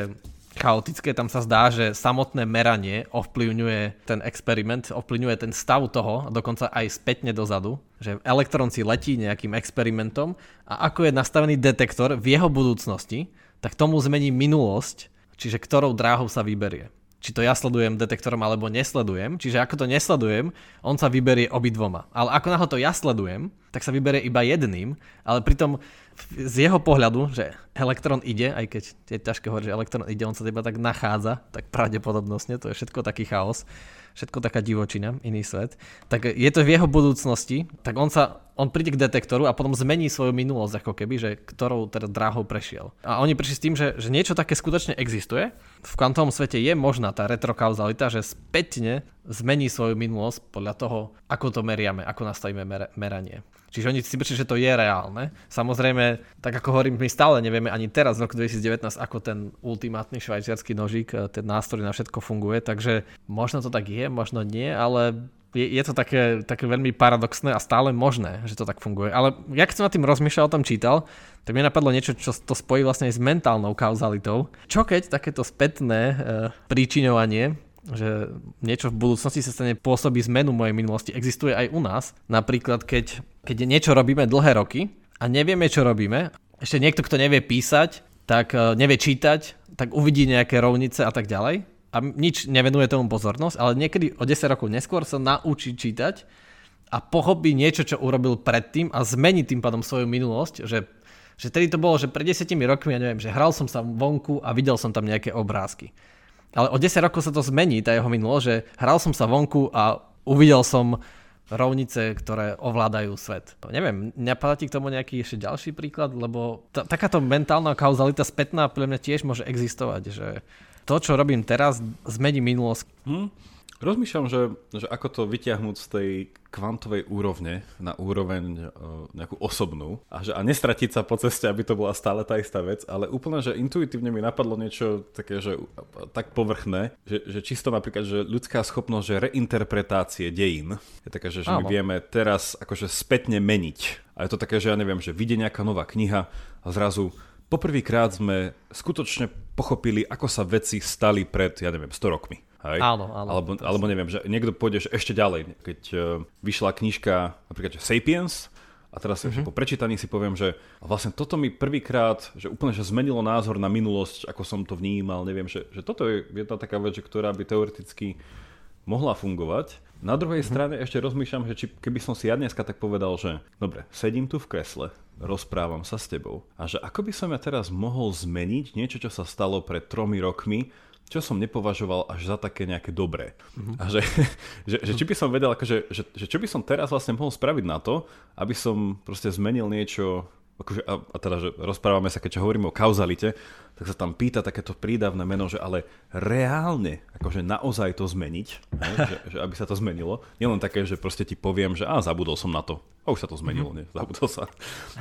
chaotické, tam sa zdá, že samotné meranie ovplyvňuje ten experiment, ovplyvňuje ten stav toho a dokonca aj spätne dozadu, že elektrón si letí nejakým experimentom a ako je nastavený detektor v jeho budúcnosti, tak tomu zmení minulosť čiže ktorou dráhou sa vyberie. Či to ja sledujem detektorom alebo nesledujem. Čiže ako to nesledujem, on sa vyberie obidvoma. Ale ako náho to ja sledujem, tak sa vyberie iba jedným, ale pritom z jeho pohľadu, že elektrón ide, aj keď je ťažké hovoriť, že elektrón ide, on sa iba tak nachádza, tak pravdepodobnostne, to je všetko taký chaos, všetko taká divočina, iný svet, tak je to v jeho budúcnosti, tak on sa on príde k detektoru a potom zmení svoju minulosť, ako keby, že ktorou teda dráhou prešiel. A oni prišli s tým, že, že niečo také skutočne existuje. V kvantovom svete je možná tá retrokauzalita, že spätne zmení svoju minulosť podľa toho, ako to meriame, ako nastavíme mer- meranie. Čiže oni si myslí, že to je reálne. Samozrejme, tak ako hovorím, my stále nevieme ani teraz v roku 2019, ako ten ultimátny švajčiarsky nožík, e, ten nástroj na všetko funguje, takže možno to tak je, možno nie, ale je, je to také, také veľmi paradoxné a stále možné, že to tak funguje. Ale ja keď som na tým rozmýšľal, o tom čítal, tak mi napadlo niečo, čo to spojí vlastne s mentálnou kauzalitou. Čo keď takéto spätné e, príčiňovanie že niečo v budúcnosti sa stane pôsobí zmenu mojej minulosti, existuje aj u nás. Napríklad, keď, keď niečo robíme dlhé roky a nevieme, čo robíme, ešte niekto, kto nevie písať, tak e, nevie čítať, tak uvidí nejaké rovnice a tak ďalej a nič nevenuje tomu pozornosť, ale niekedy o 10 rokov neskôr sa naučí čítať a pochopí niečo, čo urobil predtým a zmení tým pádom svoju minulosť, že, že tedy to bolo, že pred 10 rokmi, ja neviem, že hral som sa vonku a videl som tam nejaké obrázky. Ale o 10 rokov sa to zmení, tá jeho minulosť, že hral som sa vonku a uvidel som rovnice, ktoré ovládajú svet. Neviem, napadá ti k tomu nejaký ešte ďalší príklad, lebo t- takáto mentálna kauzalita spätná pre mňa tiež môže existovať, že to, čo robím teraz, zmení minulosť. Hm? Rozmýšľam, že, že ako to vyťahnuť z tej kvantovej úrovne na úroveň uh, nejakú osobnú a, že, a nestratiť sa po ceste, aby to bola stále tá istá vec, ale úplne, že intuitívne mi napadlo niečo také, že tak povrchné, že, že čisto napríklad, že ľudská schopnosť, že reinterpretácie dejín je taká, že, že my vieme teraz akože spätne meniť. A je to také, že ja neviem, že vidie nejaká nová kniha a zrazu poprvýkrát sme skutočne pochopili, ako sa veci stali pred, ja neviem, 100 rokmi. Hej? Áno, áno. Alebo, alebo neviem, že niekto pôjde ešte ďalej. Keď uh, vyšla knižka napríklad že Sapiens, a teraz mm-hmm. po prečítaní si poviem, že vlastne toto mi prvýkrát, že úplne že zmenilo názor na minulosť, ako som to vnímal, neviem, že, že toto je jedna taká vec, že, ktorá by teoreticky mohla fungovať. Na druhej mm-hmm. strane ešte rozmýšľam, že či, keby som si ja dneska tak povedal, že dobre, sedím tu v kresle, rozprávam sa s tebou a že ako by som ja teraz mohol zmeniť niečo, čo sa stalo pred tromi rokmi, čo som nepovažoval až za také nejaké dobré. Mm-hmm. A že, že, že či by som vedel, akože, že, že čo by som teraz vlastne mohol spraviť na to, aby som proste zmenil niečo, akože, a, a teda, že rozprávame sa, keď hovoríme o kauzalite, tak sa tam pýta takéto prídavné meno, že ale reálne, akože naozaj to zmeniť, že, že aby sa to zmenilo. Nielen také, že proste ti poviem, že a zabudol som na to. A už sa to zmenilo, mm-hmm. nie? Zabudol sa.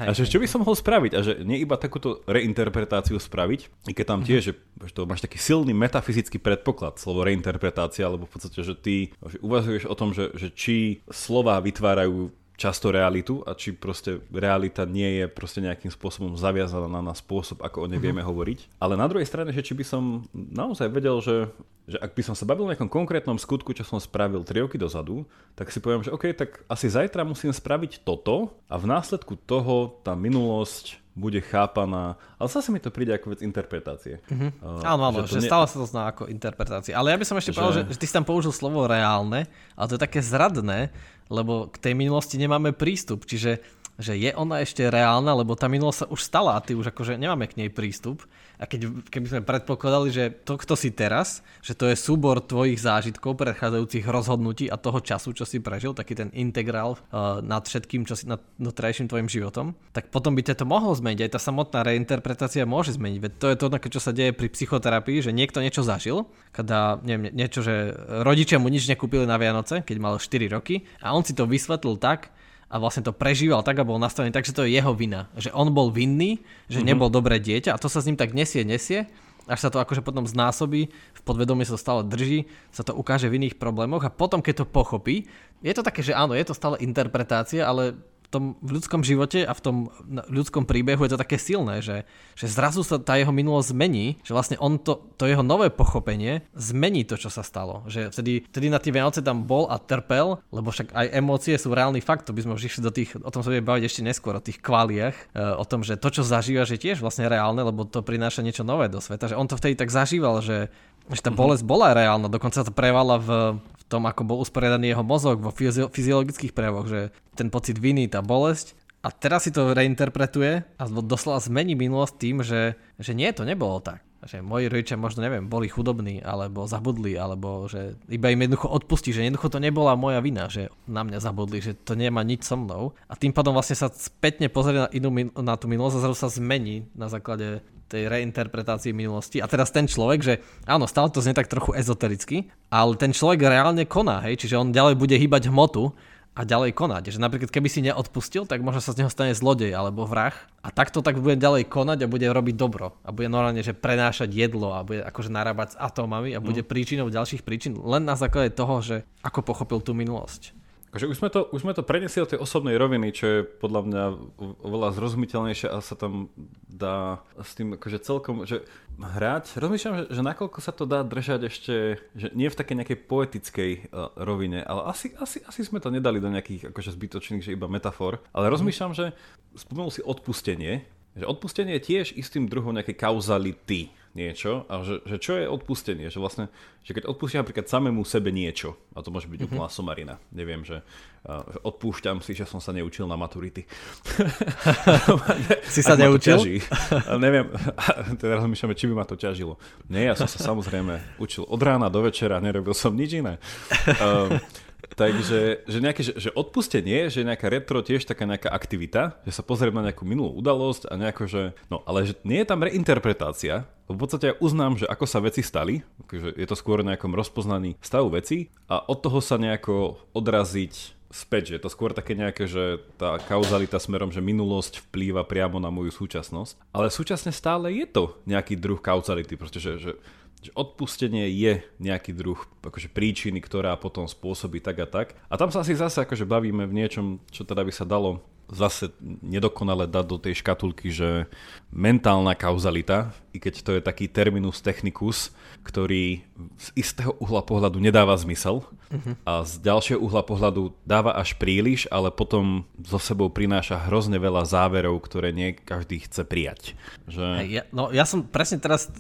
Hej, a že čo by som mohol spraviť? A že nie iba takúto reinterpretáciu spraviť, i keď tam mm-hmm. tiež, že, že to máš taký silný metafyzický predpoklad, slovo reinterpretácia, alebo v podstate, že ty že uvažuješ o tom, že, že či slova vytvárajú často realitu a či proste realita nie je proste nejakým spôsobom zaviazaná na, na spôsob, ako o nej mhm. vieme mm-hmm. hovoriť. Ale na druhej strane, že či by som naozaj vedel, že, že ak by som sa bavil o nejakom konkrétnom skutku, čo som spravil 3 roky dozadu, tak si poviem, že OK, tak asi zajtra musím spraviť toto a v následku toho tá minulosť bude chápaná, ale zase mi to príde ako vec interpretácie. Mm-hmm. Uh, áno, áno, že, že ne... stále sa to zná ako interpretácia. Ale ja by som ešte že... povedal, že, že ty si tam použil slovo reálne, ale to je také zradné, lebo k tej minulosti nemáme prístup, čiže že je ona ešte reálna, lebo tá minulosť sa už stala a ty už akože nemáme k nej prístup. A keď, keby sme predpokladali, že to, kto si teraz, že to je súbor tvojich zážitkov, predchádzajúcich rozhodnutí a toho času, čo si prežil, taký ten integrál uh, nad všetkým, čo si nad doterajším tvojim životom, tak potom by to mohlo zmeniť. Aj tá samotná reinterpretácia môže zmeniť. Veď to je to, čo sa deje pri psychoterapii, že niekto niečo zažil, kada, neviem, niečo, že rodičia mu nič nekúpili na Vianoce, keď mal 4 roky a on si to vysvetlil tak, a vlastne to prežíval tak a bol nastavený tak, že to je jeho vina. Že on bol vinný, že mm-hmm. nebol dobré dieťa a to sa s ním tak nesie, nesie, až sa to akože potom znásobí, v podvedomí sa to stále drží, sa to ukáže v iných problémoch a potom, keď to pochopí, je to také, že áno, je to stále interpretácia, ale tom v ľudskom živote a v tom ľudskom príbehu je to také silné, že, že zrazu sa tá jeho minulosť zmení, že vlastne on to, to jeho nové pochopenie zmení to, čo sa stalo. Že vtedy, vtedy na tie Vianoce tam bol a trpel, lebo však aj emócie sú reálny fakt, to by sme už išli do tých, o tom sa budeme baviť ešte neskôr, o tých kvaliach, e, o tom, že to, čo zažíva, je tiež vlastne reálne, lebo to prináša niečo nové do sveta, že on to vtedy tak zažíval, že že tá bolesť bola reálna, dokonca to prevala v, tom, ako bol usporiadaný jeho mozog vo fyziologických prejavoch, že ten pocit viny, tá bolesť. A teraz si to reinterpretuje a doslova zmení minulosť tým, že, že nie, to nebolo tak. Že moji rodičia možno, neviem, boli chudobní, alebo zabudli, alebo že iba im jednoducho odpustí, že jednoducho to nebola moja vina, že na mňa zabudli, že to nemá nič so mnou. A tým pádom vlastne sa spätne pozrie na, inú, na tú minulosť a zrazu sa zmení na základe tej reinterpretácii minulosti. A teraz ten človek, že áno, stále to znie tak trochu ezotericky, ale ten človek reálne koná, hej, čiže on ďalej bude hýbať hmotu a ďalej konať. Že napríklad keby si neodpustil, tak možno sa z neho stane zlodej alebo vrah a takto tak bude ďalej konať a bude robiť dobro a bude normálne, že prenášať jedlo a bude akože narábať s atómami a bude mm. príčinou ďalších príčin len na základe toho, že ako pochopil tú minulosť. Takže už sme to, už sme to preniesli do tej osobnej roviny, čo je podľa mňa oveľa zrozumiteľnejšie a sa tam dá s tým akože celkom, že hrať. Rozmýšľam, že, že nakoľko sa to dá držať ešte, že nie v takej nejakej poetickej uh, rovine, ale asi, asi, asi sme to nedali do nejakých akože zbytočných, že iba metafor. Ale rozmýšľam, že spomenul si odpustenie, že odpustenie je tiež istým druhom nejakej kauzality niečo a že, že čo je odpustenie, že vlastne, že keď odpustím napríklad samému sebe niečo, a to môže byť mm-hmm. úplná somarina, neviem, že, uh, odpúšťam si, že som sa neučil na maturity. si sa neučil? Ťaží, neviem, teraz myšľame, či by ma to ťažilo. Nie, ja som sa samozrejme učil od rána do večera, nerobil som nič iné. Um, Takže že nejaké, že, že odpustenie, že nejaká retro tiež taká nejaká aktivita, že sa pozriem na nejakú minulú udalosť a nejako, že... No, ale že nie je tam reinterpretácia, v podstate ja uznám, že ako sa veci stali, že je to skôr nejakom rozpoznaní stavu veci a od toho sa nejako odraziť späť, že je to skôr také nejaké, že tá kauzalita smerom, že minulosť vplýva priamo na moju súčasnosť, ale súčasne stále je to nejaký druh kauzality, pretože že, že odpustenie je nejaký druh akože príčiny, ktorá potom spôsobí tak a tak. A tam sa asi zase akože bavíme v niečom, čo teda by sa dalo zase nedokonale dať do tej škatulky, že mentálna kauzalita, i keď to je taký terminus technicus, ktorý z istého uhla pohľadu nedáva zmysel uh-huh. a z ďalšieho uhla pohľadu dáva až príliš, ale potom so sebou prináša hrozne veľa záverov, ktoré nie každý chce prijať. Že... Ja, no ja som presne teraz,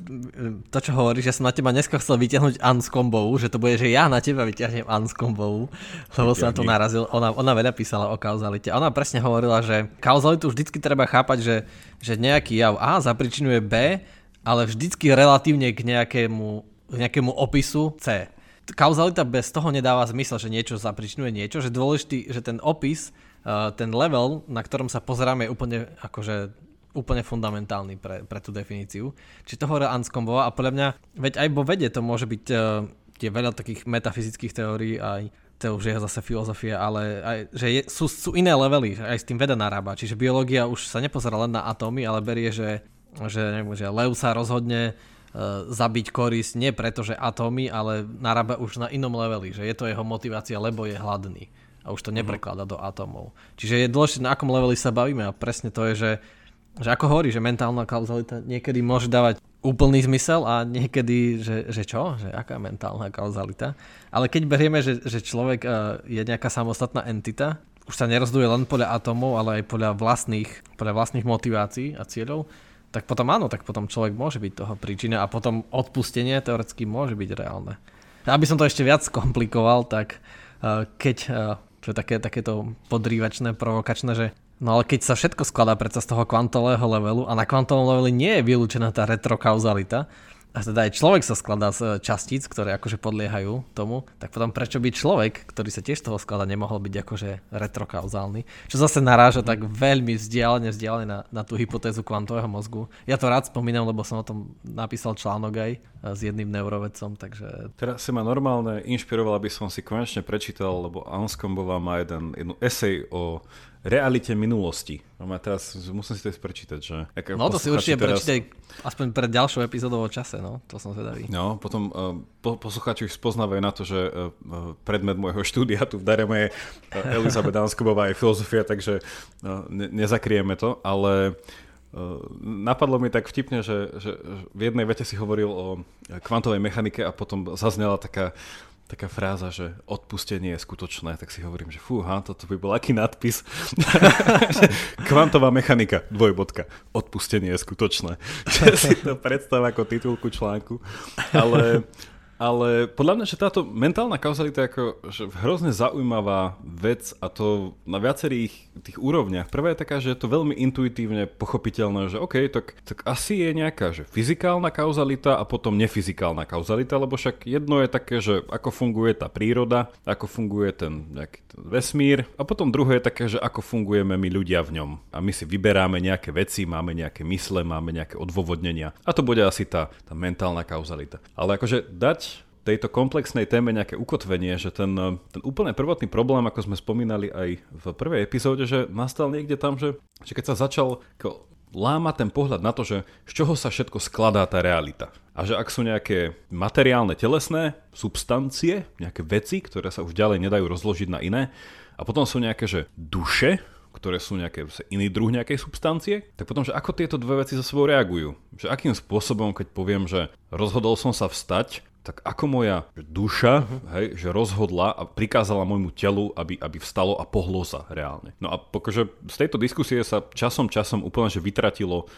to čo hovoríš, ja som na teba dneska chcel vyťahnuť Anskombovú, že to bude, že ja na teba vyťahnem Anskombovú, lebo som na to narazil. Ona, ona veľa písala o kauzalite. Ona presne hovorila, že kauzalitu vždycky treba chápať, že, že nejaký jav A zapričinuje B, ale vždycky relatívne k nejakému, nejakému opisu C. Kauzalita bez toho nedáva zmysel, že niečo zapričinuje niečo, že dôležitý, že ten opis, uh, ten level, na ktorom sa pozeráme, je úplne akože úplne fundamentálny pre, pre tú definíciu. Či to hovorí Anscombova a podľa mňa, veď aj vo vede to môže byť, uh, je veľa takých metafyzických teórií, aj to už je zase filozofia, ale aj, že je, sú, sú iné levely, aj s tým veda narába. Čiže biológia už sa nepozerá len na atómy, ale berie, že že, neviem, že Lev sa rozhodne uh, zabiť koris nie preto, že atómy, ale narába už na inom leveli, že je to jeho motivácia, lebo je hladný a už to mhm. neprekladá do atómov. Čiže je dôležité, na akom leveli sa bavíme a presne to je, že, že ako hovorí, že mentálna kauzalita niekedy môže dávať úplný zmysel a niekedy, že, že čo? Že aká mentálna kauzalita? Ale keď berieme, že, že človek uh, je nejaká samostatná entita, už sa nerozduje len podľa atómov, ale aj podľa vlastných, podľa vlastných motivácií a cieľov, tak potom áno, tak potom človek môže byť toho príčina a potom odpustenie teoreticky môže byť reálne. Aby som to ešte viac komplikoval, tak uh, keď, čo je také, takéto podrývačné, provokačné, že no ale keď sa všetko skladá predsa z toho kvantového levelu a na kvantovom leveli nie je vylúčená tá retrokauzalita, a teda aj človek sa skladá z e, častíc, ktoré akože podliehajú tomu, tak potom prečo by človek, ktorý sa tiež toho skladá, nemohol byť akože retrokauzálny? Čo zase naráža tak veľmi vzdialene, vzdialene na, na tú hypotézu kvantového mozgu. Ja to rád spomínam, lebo som o tom napísal článok aj e, s jedným neurovedcom, takže... Teraz si ma normálne inšpiroval, aby som si konečne prečítal, lebo Anskombová má jeden, jednu esej o realite minulosti. No a teraz musím si to prečítať, že... no to si určite teraz... prečítaj aspoň pred ďalšou epizódou o čase, no. To som zvedavý. No, potom uh, po, poslucháči už spoznávajú na to, že uh, predmet môjho štúdia tu v Dareme je uh, Elizabeth Danskobová je filozofia, takže uh, ne, nezakrieme to, ale napadlo mi tak vtipne, že, že v jednej vete si hovoril o kvantovej mechanike a potom zaznela taká taká fráza, že odpustenie je skutočné, tak si hovorím, že fúha, toto by bol aký nadpis. Kvantová mechanika, dvojbodka, odpustenie je skutočné. si to predstav ako titulku článku. Ale Ale podľa mňa, že táto mentálna kauzalita je ako že hrozne zaujímavá vec a to na viacerých tých úrovniach. Prvá je taká, že je to veľmi intuitívne pochopiteľné, že OK, tak, tak asi je nejaká že fyzikálna kauzalita a potom nefyzikálna kauzalita, lebo však jedno je také, že ako funguje tá príroda, ako funguje ten, nejaký ten vesmír a potom druhé je také, že ako fungujeme my ľudia v ňom. A my si vyberáme nejaké veci, máme nejaké mysle, máme nejaké odôvodnenia. A to bude asi tá, tá mentálna kauzalita. Ale akože dať tejto komplexnej téme nejaké ukotvenie, že ten, ten úplne prvotný problém, ako sme spomínali aj v prvej epizóde, že nastal niekde tam, že, že keď sa začal lámať ten pohľad na to, že z čoho sa všetko skladá tá realita. A že ak sú nejaké materiálne telesné substancie, nejaké veci, ktoré sa už ďalej nedajú rozložiť na iné, a potom sú nejaké, že duše, ktoré sú nejaké iný druh nejakej substancie, tak potom, že ako tieto dve veci so sebou reagujú. Že akým spôsobom, keď poviem, že rozhodol som sa vstať, tak ako moja duša, uh-huh. hej, že rozhodla a prikázala môjmu telu, aby, aby vstalo a pohlo sa reálne. No a pokože z tejto diskusie sa časom časom úplne že vytratilo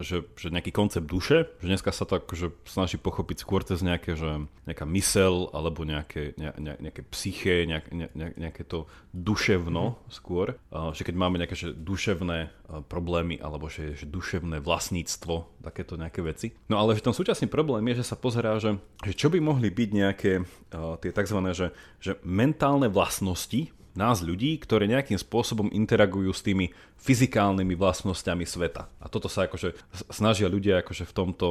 že, že nejaký koncept duše, že dneska sa to akože snaží pochopiť skôr cez nejaké, že nejaká mysel alebo nejaké, ne, ne, nejaké psyché, nejak, ne, nejaké to duševno mm. skôr, uh, že keď máme nejaké že duševné uh, problémy alebo že, že duševné vlastníctvo, takéto nejaké veci. No ale že ten súčasný problém je, že sa pozerá, že, že čo by mohli byť nejaké tie tzv. Že, že mentálne vlastnosti, nás ľudí, ktoré nejakým spôsobom interagujú s tými fyzikálnymi vlastnosťami sveta. A toto sa akože snažia ľudia akože v tomto,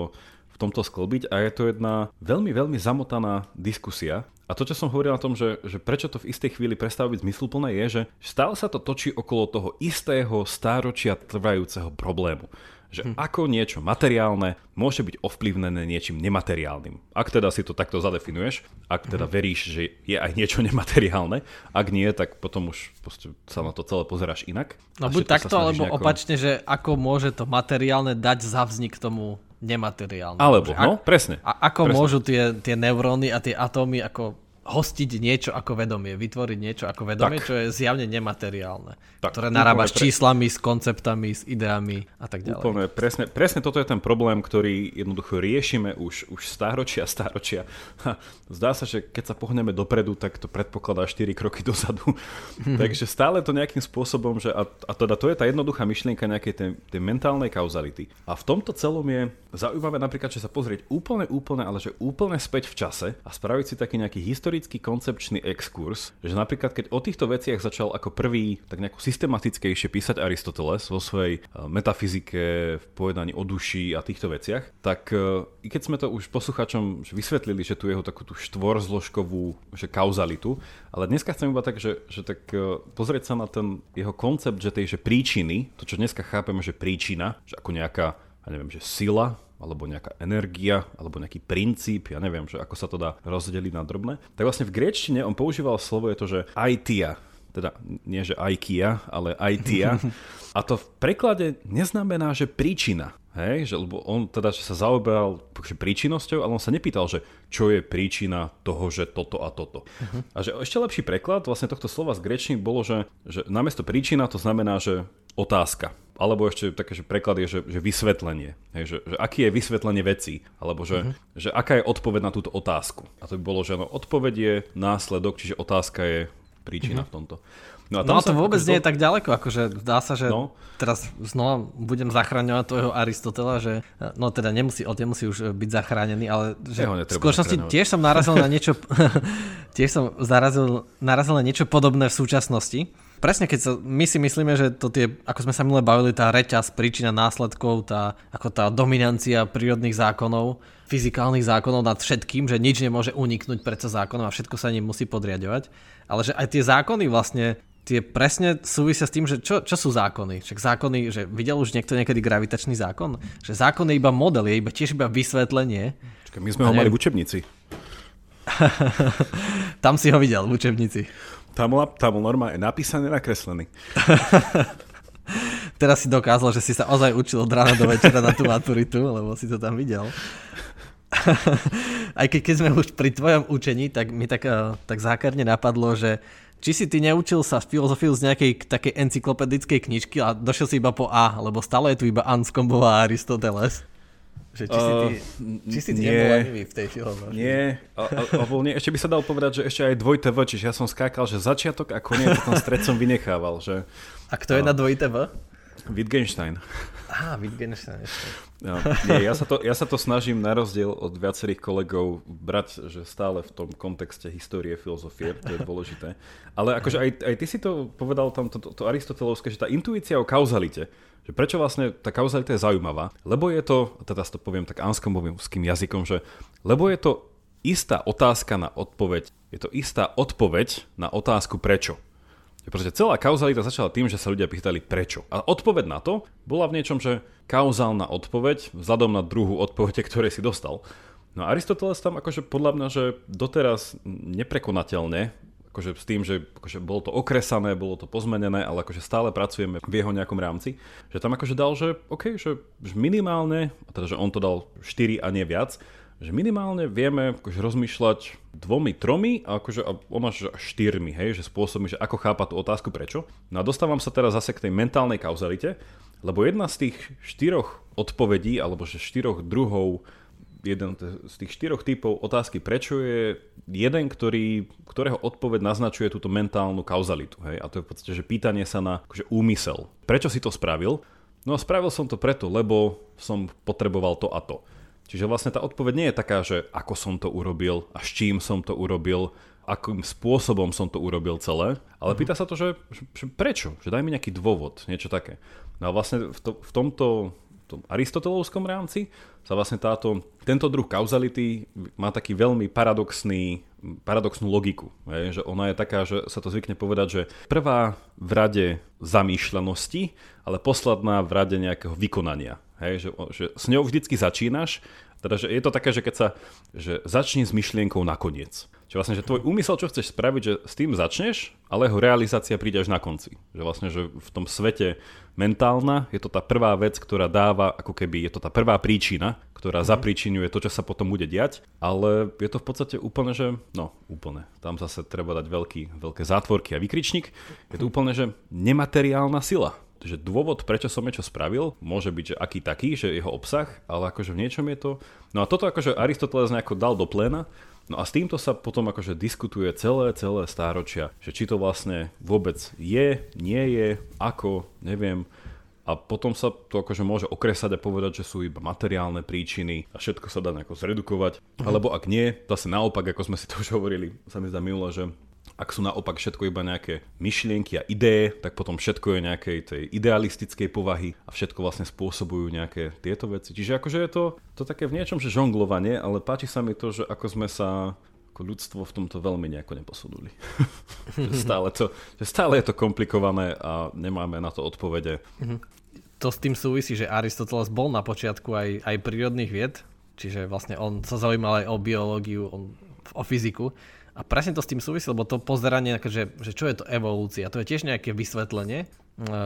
v tomto sklbiť a je to jedna veľmi, veľmi zamotaná diskusia. A to, čo som hovoril o tom, že, že prečo to v istej chvíli prestáva byť zmysluplné, je, že stále sa to točí okolo toho istého stáročia trvajúceho problému že hm. ako niečo materiálne môže byť ovplyvnené niečím nemateriálnym. Ak teda si to takto zadefinuješ, ak teda hm. veríš, že je aj niečo nemateriálne, ak nie, tak potom už sa na to celé pozeráš inak. No buď takto, alebo nejako... opačne, že ako môže to materiálne dať za vznik tomu nemateriálne. Alebo, no, presne. A ako presne. môžu tie, tie neuróny a tie atómy ako hostiť niečo ako vedomie, vytvoriť niečo ako vedomie, tak. čo je zjavne nemateriálne. Tak, ktoré narába s číslami, s konceptami, s ideami a tak ďalej. Úplne, presne, presne toto je ten problém, ktorý jednoducho riešime už, už stáročia, stáročia. Zdá sa, že keď sa pohneme dopredu, tak to predpokladá 4 kroky dozadu. Takže stále to nejakým spôsobom, že a, a teda to je tá jednoduchá myšlienka nejakej tej, tej mentálnej kauzality. A v tomto celom je zaujímavé napríklad, že sa pozrieť úplne, úplne, ale že úplne späť v čase a spraviť si taký nejaký historický historický koncepčný exkurs, že napríklad keď o týchto veciach začal ako prvý tak nejako systematickejšie písať Aristoteles vo svojej eh, metafyzike, v povedaní o duši a týchto veciach, tak eh, i keď sme to už posluchačom vysvetlili, že tu jeho takú tú štvorzložkovú že kauzalitu, ale dneska chcem iba tak, že, že tak eh, pozrieť sa na ten jeho koncept, že tej že príčiny, to čo dneska chápeme, že príčina, že ako nejaká, ja neviem, že sila, alebo nejaká energia, alebo nejaký princíp, ja neviem, že ako sa to dá rozdeliť na drobné, tak vlastne v gréčtine on používal slovo je to, že aitia, teda nie že IKEA, ale aitia. A to v preklade neznamená, že príčina. Hej, že, lebo on teda že sa zaoberal príčinnosťou, ale on sa nepýtal, že čo je príčina toho, že toto a toto. Uh-huh. A že ešte lepší preklad vlastne tohto slova z grečiny bolo, že, že namiesto príčina to znamená, že otázka. Alebo ešte také, že preklad je, že, že vysvetlenie. Hej, že, že aký je vysvetlenie veci. Alebo že, uh-huh. že aká je odpoveď na túto otázku. A to by bolo, že no, odpoveď je následok, čiže otázka je príčina uh-huh. v tomto. No, a no to vôbec nie je tak ďaleko, akože dá sa, že no. teraz znova budem zachraňovať tvojho Aristotela, že no teda nemusí, on nemusí už byť zachránený, ale že v skutočnosti tiež som narazil na niečo, tiež som zarazil, narazil na niečo podobné v súčasnosti. Presne, keď sa, my si myslíme, že to tie, ako sme sa minule bavili, tá reťaz, príčina následkov, tá, ako tá dominancia prírodných zákonov, fyzikálnych zákonov nad všetkým, že nič nemôže uniknúť predsa zákonom a všetko sa ním musí podriadovať. Ale že aj tie zákony vlastne tie presne súvisia s tým, že čo, čo sú zákony. Však zákony, že videl už niekto niekedy gravitačný zákon? Že zákon je iba model, je iba tiež iba vysvetlenie. Čakaj, my sme ho mali v učebnici. tam si ho videl v učebnici. Tam, bol, tam bol normálne napísaný, nakreslený. Teraz si dokázal, že si sa ozaj učil od rána do večera na tú maturitu, lebo si to tam videl. Aj keď, keď sme už pri tvojom učení, tak mi tak, eh, tak zákerne napadlo, že či si ty neučil sa filozofiu z nejakej takej encyklopedickej knižky a došiel si iba po A, lebo stále je tu iba Anskombo a Aristoteles. Že či, si ty, či si ty nie. nebol lenivý v tej filozofii? Nie, alebo nie, ešte by sa dal povedať, že ešte aj dvojité V, čiže ja som skákal, že začiatok a koniec ten stred som vynechával, že A kto je na dvojité V? Wittgenstein. Á, Wittgenstein ešte. No, nie, ja, sa to, ja sa to snažím na rozdiel od viacerých kolegov brať, že stále v tom kontexte histórie, filozofie, to je dôležité. Ale akože aj, aj ty si to povedal tam, to, to, to aristotelovské, že tá intuícia o kauzalite, že prečo vlastne tá kauzalita je zaujímavá, lebo je to, teda to poviem tak anskomovským jazykom, že lebo je to istá otázka na odpoveď, je to istá odpoveď na otázku prečo. Pretože celá kauzalita začala tým, že sa ľudia pýtali prečo. A odpoveď na to bola v niečom, že kauzálna odpoveď vzhľadom na druhú odpoveď, ktoré si dostal. No a Aristoteles tam akože podľa mňa, že doteraz neprekonateľne, akože s tým, že akože bolo to okresané, bolo to pozmenené, ale akože stále pracujeme v jeho nejakom rámci, že tam akože dal, že OK, že minimálne, teda že on to dal 4 a nie viac, že minimálne vieme akože rozmýšľať dvomi, tromi a akože a že štyrmi, hej, že spôsobmi, že ako chápa tú otázku prečo. No a dostávam sa teraz zase k tej mentálnej kauzalite, lebo jedna z tých štyroch odpovedí, alebo že štyroch druhov, jeden z tých štyroch typov otázky prečo je jeden, ktorý, ktorého odpoveď naznačuje túto mentálnu kauzalitu. Hej? A to je v podstate, že pýtanie sa na akože úmysel. Prečo si to spravil? No a spravil som to preto, lebo som potreboval to a to. Čiže vlastne tá odpoveď nie je taká, že ako som to urobil a s čím som to urobil, akým spôsobom som to urobil celé, ale pýta sa to, že, že, prečo, že daj mi nejaký dôvod, niečo také. No a vlastne v, to, v tomto tom aristotelovskom rámci sa vlastne táto, tento druh kauzality má taký veľmi paradoxný, paradoxnú logiku. Je, že ona je taká, že sa to zvykne povedať, že prvá v rade zamýšľanosti, ale posledná v rade nejakého vykonania. Hej, že, že s ňou vždycky začínaš, teda že je to také, že keď sa že začni s myšlienkou nakoniec. Čiže vlastne, že tvoj úmysel, čo chceš spraviť, že s tým začneš, ale jeho realizácia príde až na konci. Že vlastne, že v tom svete mentálna je to tá prvá vec, ktorá dáva, ako keby je to tá prvá príčina, ktorá mm. zapríčinuje to, čo sa potom bude diať, ale je to v podstate úplne, že, no úplne, tam zase treba dať veľký, veľké zátvorky a vykričník, je to úplne, že nemateriálna sila že dôvod, prečo som niečo spravil, môže byť, že aký taký, že jeho obsah, ale akože v niečom je to... No a toto akože Aristoteles nejako dal do pléna, No a s týmto sa potom akože diskutuje celé, celé stáročia, že či to vlastne vôbec je, nie je, ako, neviem. A potom sa to akože môže okresať a povedať, že sú iba materiálne príčiny a všetko sa dá nejako zredukovať. Alebo ak nie, zase naopak, ako sme si to už hovorili, sa mi zdá minule, že ak sú naopak všetko iba nejaké myšlienky a ideje, tak potom všetko je nejakej tej idealistickej povahy a všetko vlastne spôsobujú nejaké tieto veci. Čiže akože je to, to také v niečom, že žonglovanie, ale páči sa mi to, že ako sme sa ako ľudstvo v tomto veľmi nejako neposunuli. stále to, stále je to komplikované a nemáme na to odpovede. Mm-hmm. To s tým súvisí, že Aristoteles bol na počiatku aj, aj prírodných vied, čiže vlastne on sa zaujímal aj o biológiu, on, o fyziku a presne to s tým súvisí, lebo to pozeranie, že, že čo je to evolúcia, to je tiež nejaké vysvetlenie, e,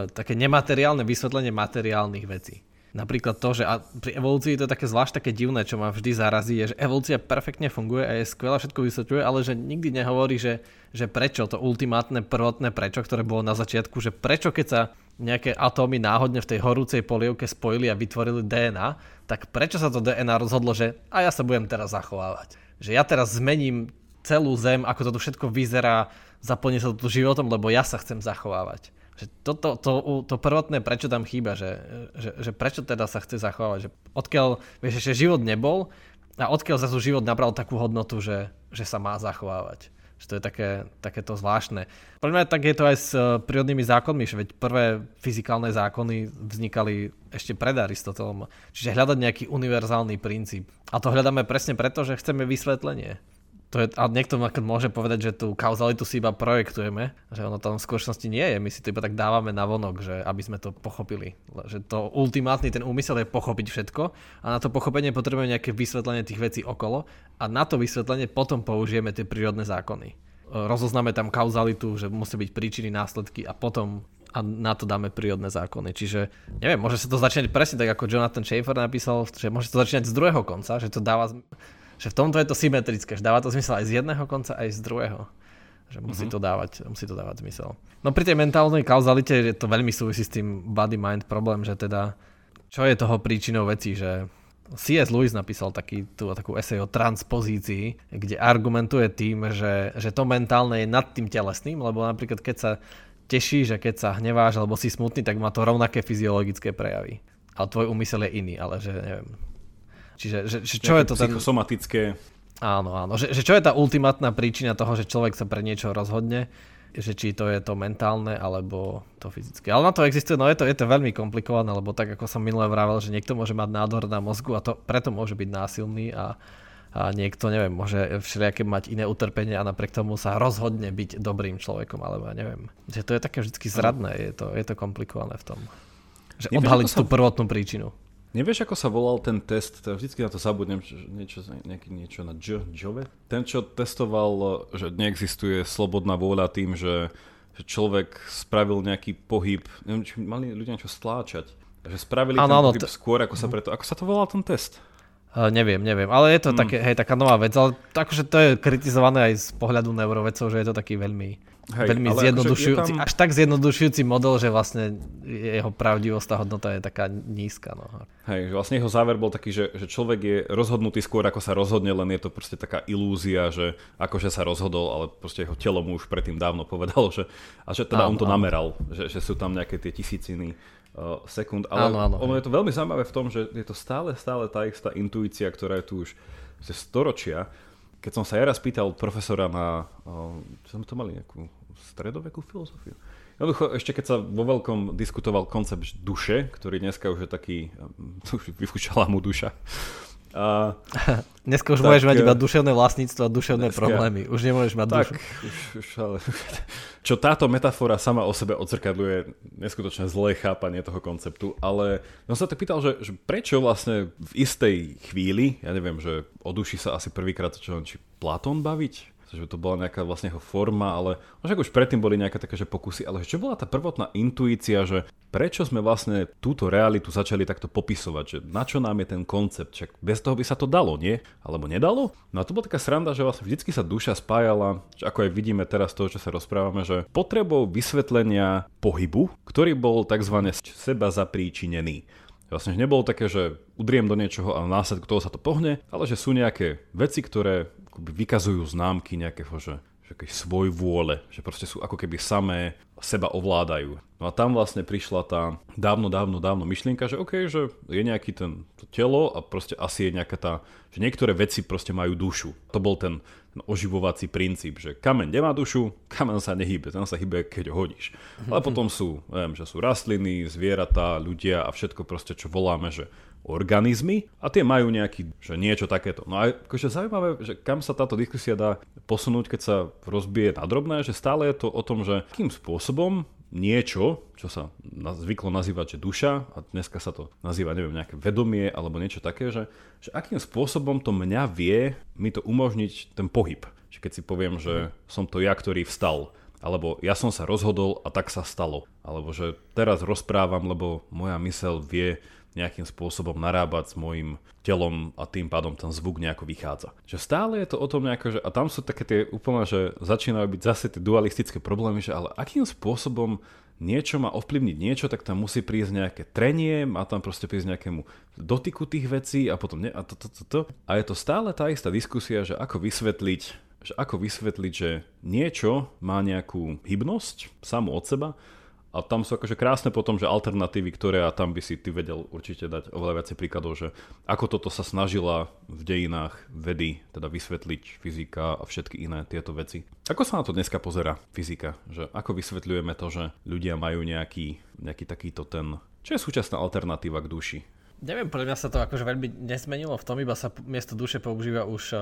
také nemateriálne vysvetlenie materiálnych vecí. Napríklad to, že a pri evolúcii to je také zvlášť také divné, čo ma vždy zarazí, je, že evolúcia perfektne funguje a je skvelá, všetko vysvetľuje, ale že nikdy nehovorí, že, že prečo, to ultimátne prvotné prečo, ktoré bolo na začiatku, že prečo keď sa nejaké atómy náhodne v tej horúcej polievke spojili a vytvorili DNA, tak prečo sa to DNA rozhodlo, že a ja sa budem teraz zachovávať. Že ja teraz zmením celú zem, ako to tu všetko vyzerá, zaplní sa tu životom, lebo ja sa chcem zachovávať. Že to, to, to, to prvotné, prečo tam chýba, že, že, že prečo teda sa chce zachovávať, že odkiaľ, vieš, že život nebol a odkiaľ zase život nabral takú hodnotu, že, že sa má zachovávať. Že to je také, takéto zvláštne. Pre mňa tak je to aj s eh, prírodnými zákonmi, že veď prvé fyzikálne zákony vznikali ešte pred Aristotelom. Čiže hľadať nejaký univerzálny princíp. A to hľadáme presne preto, že chceme vysvetlenie to je, a niekto môže povedať, že tú kauzalitu si iba projektujeme, že ono tam v skutočnosti nie je, my si to iba tak dávame na vonok, že aby sme to pochopili. Že to ultimátny ten úmysel je pochopiť všetko a na to pochopenie potrebujeme nejaké vysvetlenie tých vecí okolo a na to vysvetlenie potom použijeme tie prírodné zákony. Rozoznáme tam kauzalitu, že musí byť príčiny, následky a potom a na to dáme prírodné zákony. Čiže neviem, môže sa to začínať presne tak, ako Jonathan Schaefer napísal, že môže to začínať z druhého konca, že to dáva že v tomto je to symetrické, že dáva to zmysel aj z jedného konca, aj z druhého. Že musí, mm-hmm. to dávať, musí to dávať zmysel. No pri tej mentálnej kauzalite je to veľmi súvisí s tým body-mind problém, že teda čo je toho príčinou veci, že C.S. Lewis napísal taký, tú, takú esej o transpozícii, kde argumentuje tým, že, že to mentálne je nad tým telesným, lebo napríklad keď sa tešíš a keď sa hneváš alebo si smutný, tak má to rovnaké fyziologické prejavy. Ale tvoj úmysel je iný, ale že neviem. Čiže že, že čo je to ten... Psychosomatické. Áno, áno. Že, že čo je tá ultimátna príčina toho, že človek sa pre niečo rozhodne že či to je to mentálne alebo to fyzické. Ale na to existuje, no je to, je to veľmi komplikované, lebo tak ako som minule vravel, že niekto môže mať nádor na mozgu a to preto môže byť násilný a, a niekto, neviem, môže všelijaké mať iné utrpenie a napriek tomu sa rozhodne byť dobrým človekom, alebo ja neviem. Že to je také vždy zradné, je to, je to komplikované v tom. Že odhaliť tú prvotnú príčinu. Nevieš, ako sa volal ten test? Vždycky na to zabudnem, niečo, nejaký, niečo na J, Jove? Ten, čo testoval, že neexistuje slobodná vôľa tým, že, že človek spravil nejaký pohyb, neviem, či mali ľudia niečo stláčať. Že spravili ano, ten ano, pohyb t- skôr, ako sa preto... Ako sa to volal ten test? Uh, neviem, neviem, ale je to hmm. také, hej, taká nová vec, ale akože to je kritizované aj z pohľadu neurovedcov, že je to taký veľmi Hej, veľmi zjednodušujúci, tam... až tak zjednodušujúci model, že vlastne jeho pravdivosť, tá hodnota je taká nízka. No. Hej, že vlastne jeho záver bol taký, že, že človek je rozhodnutý skôr ako sa rozhodne, len je to proste taká ilúzia, že akože sa rozhodol, ale proste jeho telo mu už predtým dávno povedalo, že, a že teda áno, on to áno. nameral, že, že sú tam nejaké tie tisíciny uh, sekúnd. Ale áno, áno, ono je to veľmi zaujímavé v tom, že je to stále, stále tá istá intuícia, ktorá je tu už storočia keď som sa ja raz pýtal profesora na, čo sme to mali, nejakú stredovekú filozofiu. Jednoducho, ešte keď sa vo veľkom diskutoval koncept duše, ktorý dneska už je taký, už vyfúčala mu duša, a, Dneska už tak, môžeš mať iba duševné vlastníctvo a duševné dneska, problémy. Už nemôžeš mať tak, dušu. Už, už, ale, čo táto metafora sama o sebe odzrkadľuje neskutočne zlé chápanie toho konceptu, ale som sa tak pýtal, že, že prečo vlastne v istej chvíli, ja neviem, že o duši sa asi prvýkrát čo či Platón baviť, že to bola nejaká vlastne jeho forma, ale možno už predtým boli nejaké také že pokusy, ale čo bola tá prvotná intuícia, že prečo sme vlastne túto realitu začali takto popisovať, že na čo nám je ten koncept, čak bez toho by sa to dalo, nie? Alebo nedalo? No a to bola taká sranda, že vlastne vždycky sa duša spájala, ako aj vidíme teraz toho, čo sa rozprávame, že potrebou vysvetlenia pohybu, ktorý bol tzv. seba zapríčinený. Vlastne nebolo také, že udriem do niečoho a následku toho sa to pohne, ale že sú nejaké veci, ktoré vykazujú známky nejakého, že, že svoj vôle, že proste sú ako keby samé seba ovládajú. No a tam vlastne prišla tá dávno, dávno, dávno myšlienka, že OK, že je nejaký ten to telo a proste asi je nejaká tá, že niektoré veci proste majú dušu. To bol ten, ten oživovací princíp, že kameň nemá dušu, kameň sa nehýbe, ten sa hýbe, keď ho hodíš. Ale potom sú, neviem, že sú rastliny, zvieratá, ľudia a všetko proste, čo voláme, že organizmy a tie majú nejaký, že niečo takéto. No a akože zaujímavé, že kam sa táto diskusia dá posunúť, keď sa rozbije na drobné, že stále je to o tom, že akým spôsobom niečo, čo sa zvyklo nazývať, že duša, a dneska sa to nazýva, neviem, nejaké vedomie alebo niečo také, že, že akým spôsobom to mňa vie mi to umožniť ten pohyb. Čiže keď si poviem, že som to ja, ktorý vstal, alebo ja som sa rozhodol a tak sa stalo. Alebo že teraz rozprávam, lebo moja mysel vie nejakým spôsobom narábať s mojim telom a tým pádom ten zvuk nejako vychádza. Že stále je to o tom nejako, že a tam sú také tie úplne, že začínajú byť zase tie dualistické problémy, že ale akým spôsobom niečo má ovplyvniť niečo, tak tam musí prísť nejaké trenie, má tam proste prísť nejakému dotyku tých vecí a potom ne, a to, to, to, to. A je to stále tá istá diskusia, že ako vysvetliť, že ako vysvetliť, že niečo má nejakú hybnosť samo od seba a tam sú akože krásne potom, že alternatívy, ktoré a tam by si ty vedel určite dať oveľa viacej príkladov, že ako toto sa snažila v dejinách vedy teda vysvetliť fyzika a všetky iné tieto veci. Ako sa na to dneska pozera fyzika? Že ako vysvetľujeme to, že ľudia majú nejaký, nejaký takýto ten... Čo je súčasná alternatíva k duši? Neviem, podľa mňa sa to akože veľmi nesmenilo v tom, iba sa miesto duše používa už eh,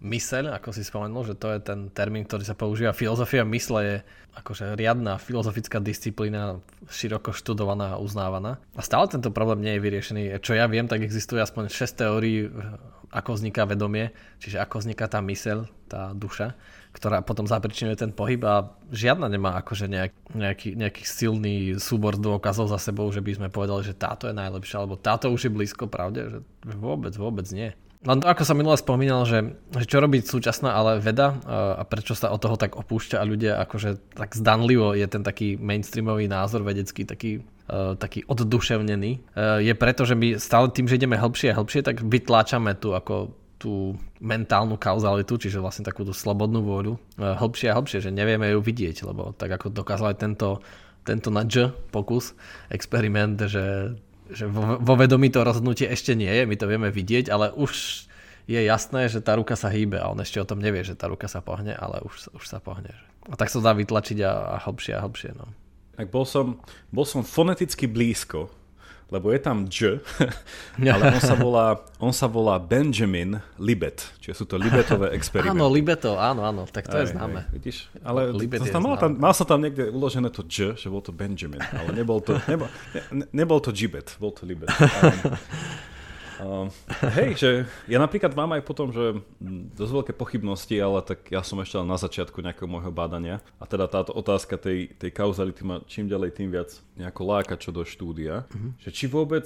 myseľ, ako si spomenul, že to je ten termín, ktorý sa používa. Filozofia mysle je akože riadna filozofická disciplína, široko študovaná a uznávaná. A stále tento problém nie je vyriešený. Čo ja viem, tak existuje aspoň 6 teórií, ako vzniká vedomie, čiže ako vzniká tá myseľ, tá duša, ktorá potom zapričinuje ten pohyb a žiadna nemá akože nejak, nejaký, nejaký silný súbor dôkazov za sebou, že by sme povedali, že táto je najlepšia, alebo táto už je blízko pravde, že vôbec, vôbec nie. Len to, ako som minule spomínal, že, že čo robí súčasná ale veda a, a prečo sa od toho tak opúšťa a ľudia akože tak zdanlivo je ten taký mainstreamový názor vedecký taký taký odduševnený, uh, je preto, že my stále tým, že ideme hĺbšie a hĺbšie, tak vytláčame tu ako tú mentálnu kauzalitu, čiže vlastne takú tú slobodnú vôľu hĺbšie a hĺbšie, že nevieme ju vidieť, lebo tak ako dokázal aj tento, tento nudge pokus, experiment, že, že vo, vo vedomí to rozhodnutie ešte nie je, my to vieme vidieť, ale už je jasné, že tá ruka sa hýbe a on ešte o tom nevie, že tá ruka sa pohne, ale už, už sa pohne. A tak sa dá vytlačiť a, a hlbšie a hlbšie. No. Tak bol som, bol som foneticky blízko, lebo je tam J, ale on sa volá, on sa volá Benjamin Libet, čiže sú to Libetové experimenty. Áno, Libeto, áno, áno, tak to aj, je známe. Aj, vidíš, ale Libet tam, mal, tam, mal som tam niekde uložené to J, že bol to Benjamin, ale nebol to, nebol, ne, nebol to Gibet, bol to Libet. Uh, hej, že ja napríklad mám aj potom, že dosť veľké pochybnosti, ale tak ja som ešte na začiatku nejakého môjho bádania a teda táto otázka tej, tej kauzality ma čím ďalej tým viac nejako láka čo do štúdia, uh-huh. že či vôbec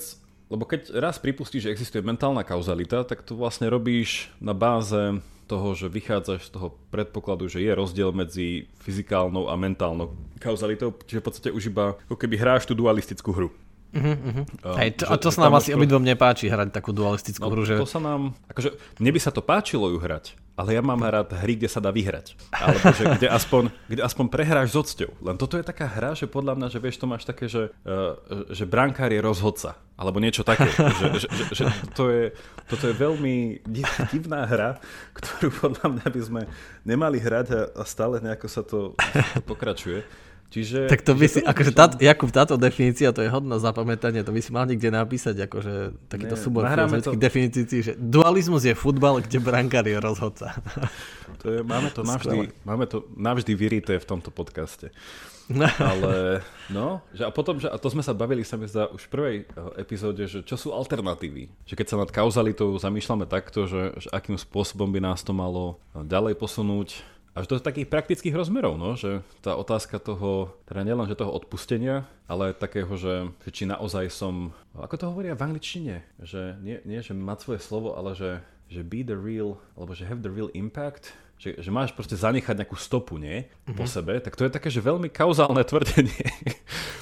lebo keď raz pripustíš, že existuje mentálna kauzalita, tak to vlastne robíš na báze toho, že vychádzaš z toho predpokladu, že je rozdiel medzi fyzikálnou a mentálnou kauzalitou, čiže v podstate už iba ako keby hráš tú dualistickú hru. Uh-huh, uh-huh. Uh, Hej, to, a to sa nám asi to... obidvom nepáči hrať takú dualistickú no, hru. Že... To sa nám, akože mne by sa to páčilo ju hrať, ale ja mám rád hry, kde sa dá vyhrať. Alebo že kde aspoň, kde aspoň prehráš s odsťou. Len toto je taká hra, že podľa mňa, že vieš, to máš také, že, uh, že brankár je rozhodca. Alebo niečo také. že, že, že, že toto, je, toto je veľmi divná hra, ktorú podľa mňa by sme nemali hrať a, a stále nejako sa to, to pokračuje. Čiže, tak to by si, akože tá, Jakub, táto definícia, to je hodná zapamätanie, to by si mal niekde napísať, akože takýto súbor filozofických to... definícií, že dualizmus je futbal, kde brankár je rozhodca. To je, máme, to navždy, máme to navždy vyrité v tomto podcaste. No. Ale no, že a potom, že, a to sme sa bavili sa mi zdá už v prvej eh, epizóde, že čo sú alternatívy. Že keď sa nad kauzalitou zamýšľame takto, že, že akým spôsobom by nás to malo ďalej posunúť, až do takých praktických rozmerov, no, že tá otázka toho, teda nielen, že toho odpustenia, ale takého, že, že či naozaj som, ako to hovoria v angličtine, že nie, nie že mať svoje slovo, ale že, že be the real, alebo že have the real impact, že, že máš proste zanechať nejakú stopu, nie? Mm-hmm. Po sebe, tak to je také, že veľmi kauzálne tvrdenie.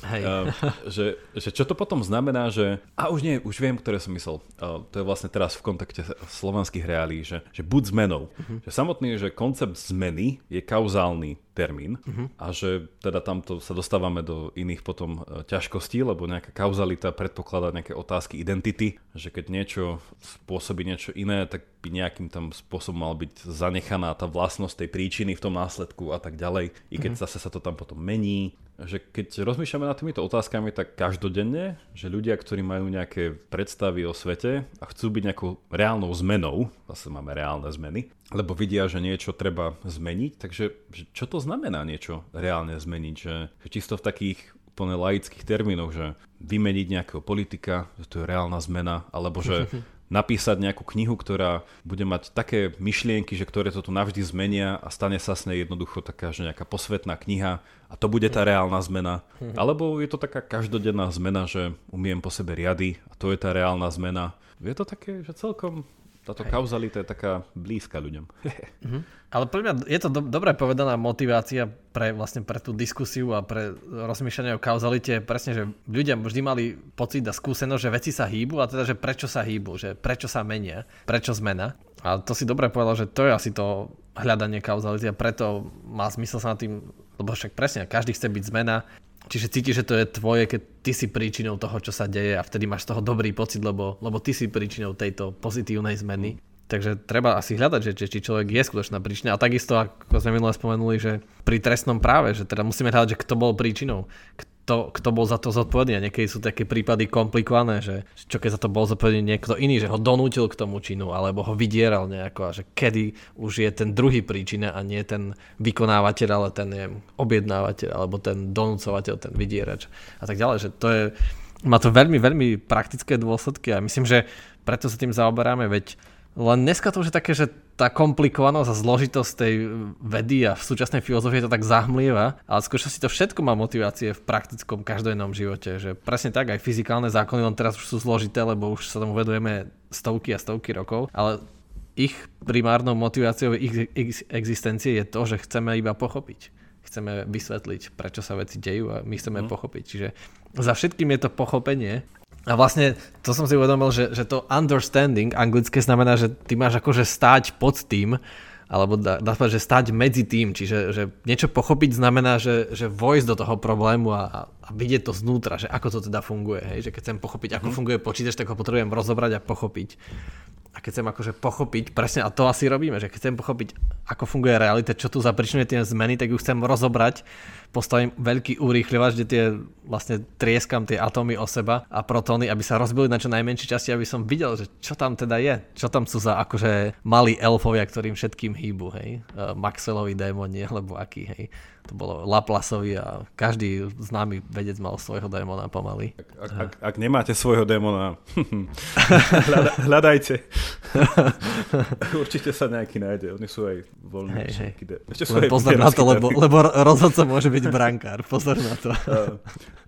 Hej. uh, že, že čo to potom znamená, že... A už nie, už viem, ktoré som myslel. Uh, to je vlastne teraz v kontakte slovanských reálí, že, že buď zmenou. Mm-hmm. Že samotný, že koncept zmeny je kauzálny termín uh-huh. a že teda tamto sa dostávame do iných potom e, ťažkostí, lebo nejaká kauzalita predpokladá nejaké otázky identity, že keď niečo spôsobí niečo iné, tak by nejakým tam spôsobom mal byť zanechaná tá vlastnosť tej príčiny v tom následku a tak ďalej, i keď uh-huh. zase sa to tam potom mení. Že keď rozmýšľame nad týmito otázkami tak každodenne, že ľudia, ktorí majú nejaké predstavy o svete a chcú byť nejakou reálnou zmenou, zase máme reálne zmeny, lebo vidia, že niečo treba zmeniť. Takže čo to znamená niečo reálne zmeniť? Že, že čisto v takých úplne laických termínoch, že vymeniť nejakého politika, že to je reálna zmena, alebo že napísať nejakú knihu, ktorá bude mať také myšlienky, že ktoré to tu navždy zmenia a stane sa s nej jednoducho taká, že nejaká posvetná kniha a to bude tá reálna zmena. Alebo je to taká každodenná zmena, že umiem po sebe riady a to je tá reálna zmena. Je to také, že celkom táto Hej. kauzalita je taká blízka ľuďom. mm-hmm. Ale pre mňa je to do, dobré povedaná motivácia pre, vlastne pre tú diskusiu a pre rozmýšľanie o kauzalite. Presne, že ľudia vždy mali pocit a skúsenosť, že veci sa hýbu a teda, že prečo sa hýbu, že prečo sa menia, prečo zmena. A to si dobre povedal, že to je asi to hľadanie kauzality a preto má zmysel sa na tým, lebo však presne, každý chce byť zmena, Čiže cítiš, že to je tvoje, keď ty si príčinou toho, čo sa deje a vtedy máš z toho dobrý pocit, lebo, lebo ty si príčinou tejto pozitívnej zmeny. Takže treba asi hľadať, že, či človek je skutočná príčina. A takisto, ako sme minule spomenuli, že pri trestnom práve, že teda musíme hľadať, že kto bol príčinou kto, kto bol za to zodpovedný. A niekedy sú také prípady komplikované, že čo keď za to bol zodpovedný niekto iný, že ho donútil k tomu činu, alebo ho vydieral nejako a že kedy už je ten druhý príčina a nie ten vykonávateľ, ale ten neviem, objednávateľ, alebo ten donúcovateľ, ten vydierač a tak ďalej. Že to je, má to veľmi, veľmi praktické dôsledky a myslím, že preto sa tým zaoberáme, veď len dneska to už je také, že tá komplikovanosť a zložitosť tej vedy a v súčasnej filozofii je to tak zahmlieva, ale skôr si to všetko má motivácie v praktickom každodennom živote, že presne tak, aj fyzikálne zákony len teraz už sú zložité, lebo už sa tomu vedujeme stovky a stovky rokov, ale ich primárnou motiváciou ich existencie je to, že chceme iba pochopiť chceme vysvetliť, prečo sa veci dejú a my chceme mm. pochopiť. Čiže za všetkým je to pochopenie a vlastne to som si uvedomil, že, že to understanding anglické znamená, že ty máš akože stáť pod tým, alebo dá, dá že stať medzi tým, čiže že niečo pochopiť znamená, že, že vojsť do toho problému a, a vidieť to znútra, že ako to teda funguje, hej? že keď chcem pochopiť, ako mm. funguje počítač, tak ho potrebujem rozobrať a pochopiť. A keď chcem akože pochopiť, presne, a to asi robíme, že keď chcem pochopiť, ako funguje realita, čo tu zapričinuje tie zmeny, tak ju chcem rozobrať postavím veľký urýchľovač, kde tie vlastne trieskam tie atómy o seba a protóny, aby sa rozbili na čo najmenšie časti, aby som videl, že čo tam teda je. Čo tam sú za akože malí elfovia, ktorým všetkým hýbu, hej. Maxwellovi démoni, alebo aký, hej to bolo Laplasovi a každý známy vedec mal svojho démona pomaly. Ak, ak, ak, ak nemáte svojho démona, hľadajte. Určite sa nejaký nájde, oni sú aj voľní. Hej, hej. Ešte sú aj pozor na to, lebo, lebo rozhodca môže byť brankár, pozor na to.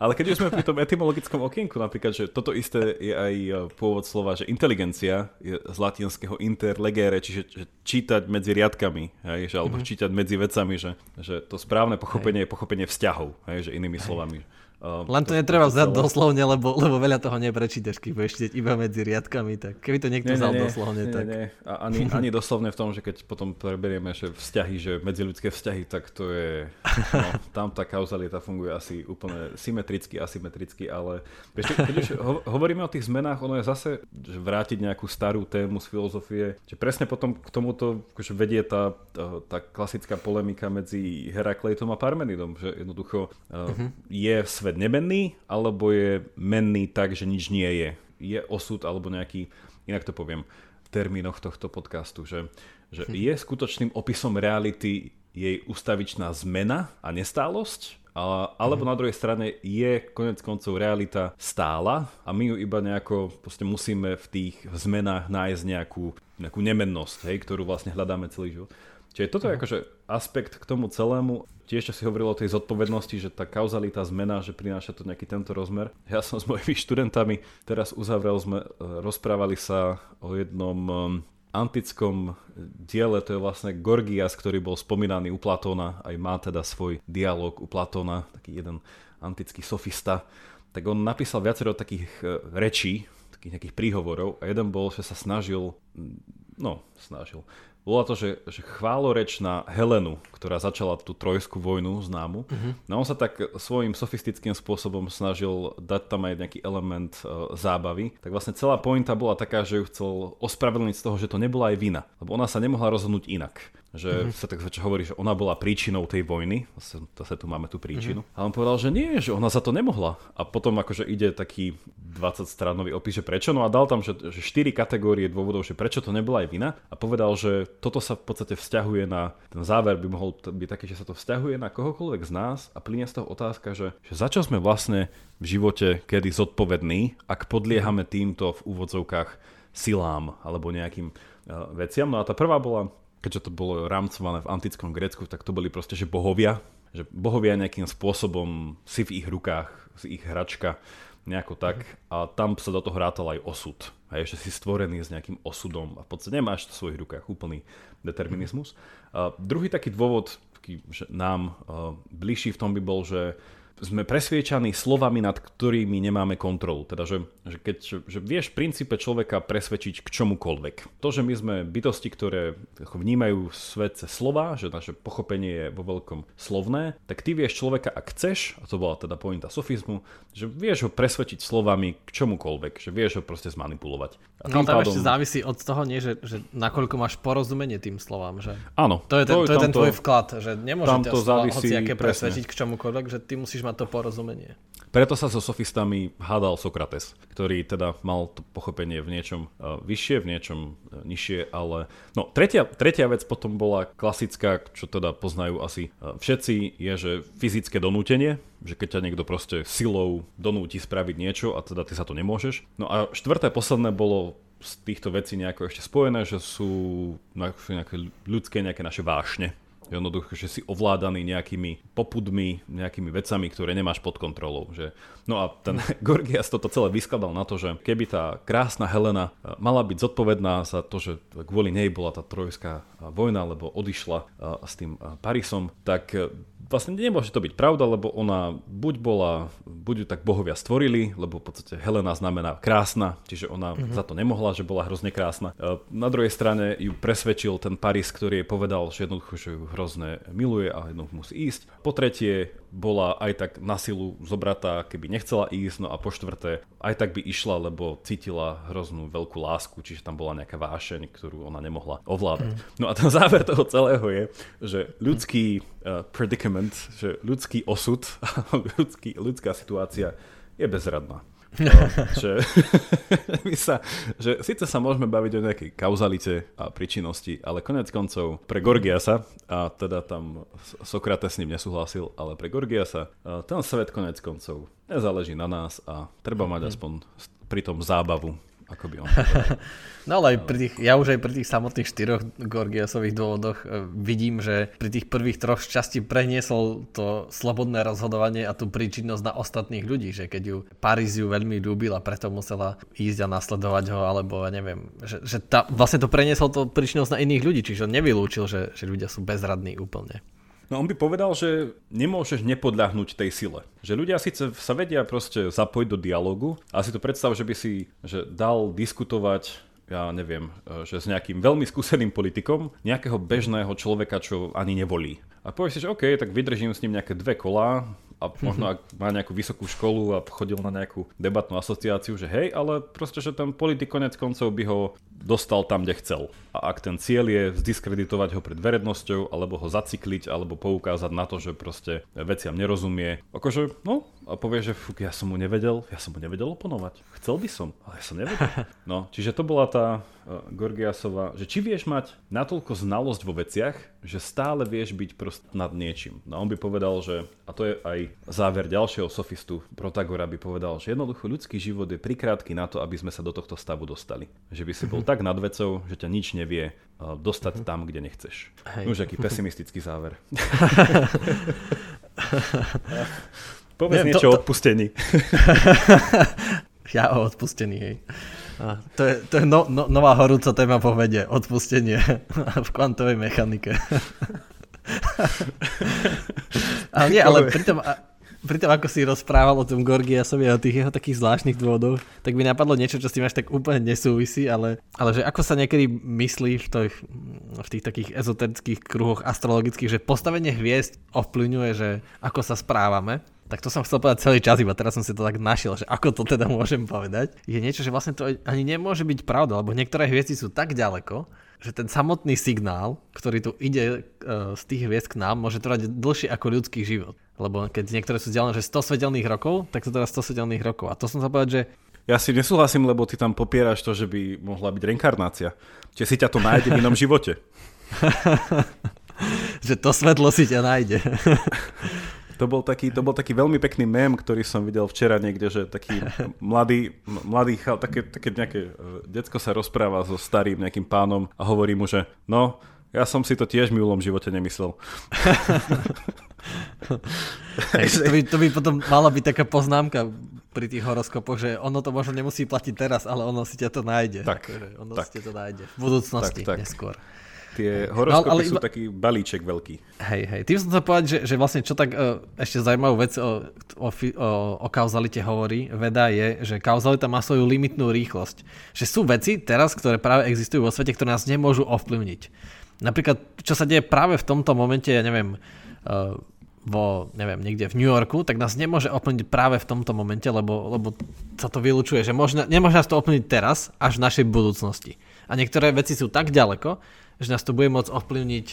Ale keď už sme pri tom etymologickom okienku, napríklad, že toto isté je aj e, pôvod slova, že inteligencia je z latinského inter legere, čiže že čítať medzi riadkami, hej, že, alebo mm-hmm. čítať medzi vecami, že, že to správne správne pochopenie hej. je pochopenie vzťahov, hej, že inými slovami. Uh, Len to, to netreba vzdať doslovne, lebo, lebo veľa toho neprečítaš, keď budeš čítať iba medzi riadkami, tak keby to niekto nie, vzal nie, doslovne, nie, tak... Nie, A ani, ani doslovne v tom, že keď potom preberieme že vzťahy, že medziludské vzťahy, tak to je... No, tam tá kauzalita funguje asi úplne symetricky, asymetricky, ale vieš, keď už ho, hovoríme o tých zmenách, ono je zase že vrátiť nejakú starú tému z filozofie, že presne potom k tomuto akože vedie tá, tá, tá klasická polemika medzi Herakleitom a Parmenidom, že jednoducho uh-huh. je svet nemenný, alebo je menný tak, že nič nie je. Je osud alebo nejaký, inak to poviem v termínoch tohto podcastu, že, že hm. je skutočným opisom reality jej ustavičná zmena a nestálosť, a, alebo mm. na druhej strane je konec koncov realita stála a my ju iba nejako musíme v tých zmenách nájsť nejakú, nejakú nemennosť, hej, ktorú vlastne hľadáme celý život. Čiže toto je akože aspekt k tomu celému. Tiež, si hovoril o tej zodpovednosti, že tá kauzalita zmena, že prináša to nejaký tento rozmer. Ja som s mojimi študentami teraz uzavrel, sme e, rozprávali sa o jednom e, antickom diele, to je vlastne Gorgias, ktorý bol spomínaný u Platóna, aj má teda svoj dialog u Platóna, taký jeden antický sofista. Tak on napísal viacero takých e, rečí, takých nejakých príhovorov a jeden bol, že sa snažil, no snažil, bola to, že, že chváloreč na Helenu, ktorá začala tú trojskú vojnu známu. Uh-huh. No on sa tak svojím sofistickým spôsobom snažil dať tam aj nejaký element uh, zábavy. Tak vlastne celá pointa bola taká, že ju chcel ospravedlniť z toho, že to nebola aj vina. Lebo ona sa nemohla rozhodnúť inak že mm-hmm. sa tak zväčša hovorí, že ona bola príčinou tej vojny, zase, zase tu máme tú príčinu. Mm-hmm. A on povedal, že nie, že ona za to nemohla. A potom akože ide taký 20 stranový opis, že prečo, no a dal tam, že, že 4 kategórie dôvodov, že prečo to nebola aj vina a povedal, že toto sa v podstate vzťahuje na, ten záver by mohol byť taký, že sa to vzťahuje na kohokoľvek z nás a plinie z toho otázka, že, že za čo sme vlastne v živote kedy zodpovední, ak podliehame týmto v úvodzovkách silám alebo nejakým uh, veciam. No a tá prvá bola keďže to bolo rámcované v antickom Grécku, tak to boli proste, že bohovia, že bohovia nejakým spôsobom si v ich rukách, si ich hračka, nejako tak. A tam sa do toho rátal aj osud. A ešte si stvorený s nejakým osudom a v podstate nemáš v svojich rukách úplný determinizmus. A druhý taký dôvod, taký, že nám uh, bližší v tom by bol, že sme presviečaní slovami, nad ktorými nemáme kontrolu. Teda, že, že keď že vieš v princípe človeka presvedčiť k čomukoľvek. To, že my sme bytosti, ktoré vnímajú svet cez slova, že naše pochopenie je vo veľkom slovné, tak ty vieš človeka, ak chceš, a to bola teda pointa sofizmu, že vieš ho presvedčiť slovami k čomukoľvek, že vieš ho proste zmanipulovať. A no tam pádom... ešte závisí od toho, nie, že, že nakoľko máš porozumenie tým slovám. Že... Áno. To je ten, to, to je ten tvoj vklad, že nemôžete to závisí, aké presvedčiť k čomukoľvek, že ty musíš mať to porozumenie. Preto sa so sofistami hádal Sokrates, ktorý teda mal to pochopenie v niečom uh, vyššie, v niečom uh, nižšie, ale... No, tretia, tretia vec potom bola klasická, čo teda poznajú asi uh, všetci, je, že fyzické donútenie, že keď ťa niekto proste silou donúti spraviť niečo a teda ty sa to nemôžeš. No a štvrté, posledné bolo z týchto vecí nejako ešte spojené, že sú nejaké ľudské, nejaké naše vášne Jednoducho, že si ovládaný nejakými popudmi, nejakými vecami, ktoré nemáš pod kontrolou. Že... No a ten Gorgias toto celé vyskladal na to, že keby tá krásna Helena eh, mala byť zodpovedná za to, že kvôli nej bola tá trojská vojna, lebo odišla eh, s tým Parisom, tak vlastne nemôže to byť pravda, lebo ona buď bola, buď ju tak bohovia stvorili, lebo v podstate Helena znamená krásna, čiže ona mm-hmm. za to nemohla, že bola hrozne krásna. E, na druhej strane ju presvedčil ten Paris, ktorý jej povedal, že jednoducho že ju hrozne miluje a jednoducho musí ísť. Po tretie, bola aj tak na silu zobratá, keby nechcela ísť, no a po štvrté, aj tak by išla, lebo cítila hroznú veľkú lásku, čiže tam bola nejaká vášeň, ktorú ona nemohla ovládať. Mm. No a ten záver toho celého je, že ľudský uh, predicament, že ľudský osud, ľudský, ľudská situácia je bezradná. No, že, my sa, že síce sa môžeme baviť o nejakej kauzalite a príčinnosti, ale konec koncov pre Gorgiasa, a teda tam Sokrates s ním nesúhlasil, ale pre Gorgiasa ten svet konec koncov nezáleží na nás a treba mať mhm. aspoň pri tom zábavu ako by on No ale aj pri tých, ja už aj pri tých samotných štyroch Gorgiasových dôvodoch e, vidím, že pri tých prvých troch časti preniesol to slobodné rozhodovanie a tú príčinnosť na ostatných ľudí, že keď ju Paríž ju veľmi ľúbil a preto musela ísť a nasledovať ho, alebo ja neviem, že, že tá, vlastne to preniesol to príčinnosť na iných ľudí, čiže on nevylúčil, že, že ľudia sú bezradní úplne. No on by povedal, že nemôžeš nepodľahnúť tej sile. Že ľudia síce sa vedia proste zapojiť do dialogu, ale si to predstav, že by si že dal diskutovať ja neviem, že s nejakým veľmi skúseným politikom, nejakého bežného človeka, čo ani nevolí. A povieš si, že OK, tak vydržím s ním nejaké dve kolá, a možno ak má nejakú vysokú školu a chodil na nejakú debatnú asociáciu, že hej, ale proste, že ten politik konec koncov by ho dostal tam, kde chcel. A ak ten cieľ je zdiskreditovať ho pred verejnosťou, alebo ho zacikliť, alebo poukázať na to, že proste veciam nerozumie, akože, no, a povie, že fuk, ja som mu nevedel, ja som mu nevedel oponovať. Chcel by som, ale ja som nevedel. No, čiže to bola tá Gorgiasova, že či vieš mať natoľko znalosť vo veciach, že stále vieš byť prost nad niečím. No on by povedal, že, a to je aj záver ďalšieho sofistu, Protagora by povedal, že jednoducho ľudský život je prikrátky na to, aby sme sa do tohto stavu dostali. Že by si bol tak nad vecou, že ťa nič nevie uh, dostať tam, kde nechceš. Už aký pesimistický záver. Povedz niečo to, to... odpustení. ja o odpustení, hej. To je, to je no, no, nová horúca téma povede, odpustenie v kvantovej mechanike. ale nie, ale pritom, pritom ako si rozprával o tom Gorgiasovi a o tých jeho takých zvláštnych dôvodoch, tak by napadlo niečo, čo s tým až tak úplne nesúvisí, ale, ale že ako sa niekedy myslí v tých, v tých takých ezoterických kruhoch astrologických, že postavenie hviezd ovplyvňuje, že ako sa správame tak to som chcel povedať celý čas, iba teraz som si to tak našiel, že ako to teda môžem povedať, je niečo, že vlastne to ani nemôže byť pravda, lebo niektoré hviezdy sú tak ďaleko, že ten samotný signál, ktorý tu ide uh, z tých hviezd k nám, môže trvať dlhšie ako ľudský život. Lebo keď niektoré sú vzdialené, že 100 svetelných rokov, tak to teraz 100 svetelných rokov. A to som sa povedať, že ja si nesúhlasím, lebo ty tam popieraš to, že by mohla byť reinkarnácia. Čiže si ťa to nájde v inom živote. že to svetlo si ťa nájde. To bol, taký, to bol taký veľmi pekný mem, ktorý som videl včera niekde, že taký mladý, mladý chal, také, také nejaké, e, decko sa rozpráva so starým nejakým pánom a hovorí mu, že no, ja som si to tiež v minulom živote nemyslel. To, by, to by potom mala byť taká poznámka pri tých horoskopoch, že ono to možno nemusí platiť teraz, ale ono si ťa to nájde. Tak, akože ono tak. si ťa to nájde v budúcnosti, tak, tak. neskôr. Tie horoskopy no, ale sú iba... taký balíček veľký. Hej, hej. Tým som chcel povedať, že, že vlastne čo tak uh, ešte zaujímavú vec o, o, o, o kauzalite hovorí veda je, že kauzalita má svoju limitnú rýchlosť. Že sú veci teraz, ktoré práve existujú vo svete, ktoré nás nemôžu ovplyvniť. Napríklad, čo sa deje práve v tomto momente, ja neviem, uh, vo, neviem, niekde v New Yorku, tak nás nemôže ovplyvniť práve v tomto momente, lebo, lebo sa to vylučuje, že možno, nemôže nás to ovplyvniť teraz, až v našej budúcnosti. A niektoré veci sú tak ďaleko, že nás to bude môcť ovplyvniť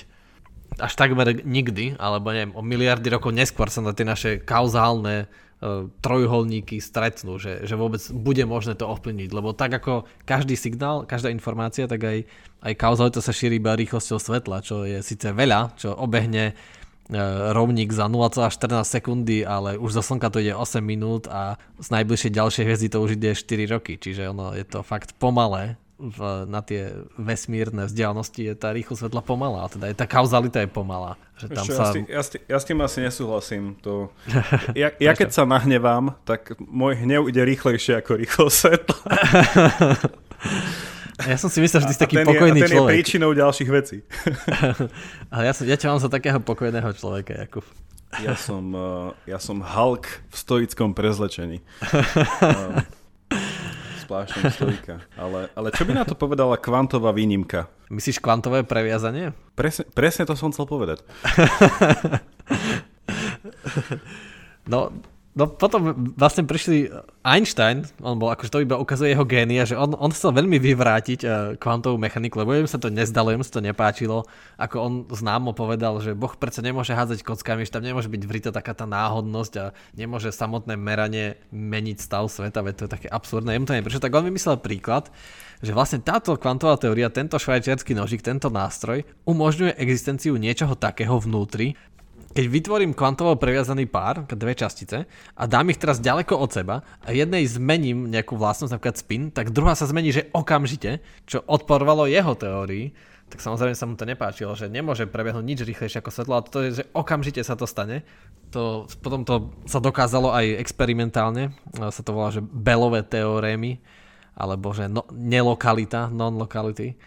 až takmer nikdy, alebo neviem, o miliardy rokov neskôr sa na tie naše kauzálne uh, trojuholníky stretnú, že, že vôbec bude možné to ovplyvniť, lebo tak ako každý signál, každá informácia, tak aj, aj kauzalita sa šíri iba rýchlosťou svetla, čo je síce veľa, čo obehne uh, rovník za 0,14 sekundy, ale už zo Slnka to ide 8 minút a z najbližšej ďalšej hviezdy to už ide 4 roky, čiže ono je to fakt pomalé v, na tie vesmírne vzdialenosti je tá rýchlosť svetla pomalá, teda je tá kauzalita je pomalá. Že tam Ešte, sa... ja, s tým, ja, s tým, ja s tým asi nesúhlasím. To... Ja, ja keď sa nahnevám, tak môj hnev ide rýchlejšie ako rýchlosť svetla. Ja som si myslel, že ty si taký ten pokojný je, a ten človek. je príčinou ďalších vecí. Ale ja, som, ja ťa mám za takého pokojného človeka, Jakub. Ja som, uh, ja som Hulk v stoickom prezlečení. Splášnom stojka. Ale, ale čo by na to povedala kvantová výnimka? Myslíš kvantové previazanie? Presne, presne to som chcel povedať. no, No potom vlastne prišli Einstein, on bol akože to iba ukazuje jeho génia, že on, on chcel veľmi vyvrátiť uh, kvantovú mechaniku, lebo im sa to nezdalo, im sa to nepáčilo, ako on známo povedal, že Boh predsa nemôže hádzať kockami, že tam nemôže byť vrita taká tá náhodnosť a nemôže samotné meranie meniť stav sveta, veď to je také absurdné, im to neprišlo, tak on vymyslel príklad, že vlastne táto kvantová teória, tento švajčiarsky nožík, tento nástroj umožňuje existenciu niečoho takého vnútri, keď vytvorím kvantovo previazaný pár, dve častice, a dám ich teraz ďaleko od seba a jednej zmením nejakú vlastnosť, napríklad spin, tak druhá sa zmení, že okamžite, čo odporovalo jeho teórii, tak samozrejme sa mu to nepáčilo, že nemôže prebehnúť nič rýchlejšie ako svetlo, a to je, že okamžite sa to stane. To, potom to sa dokázalo aj experimentálne, sa to volá, že Belové teorémy, alebo že no, nelokalita, non-locality.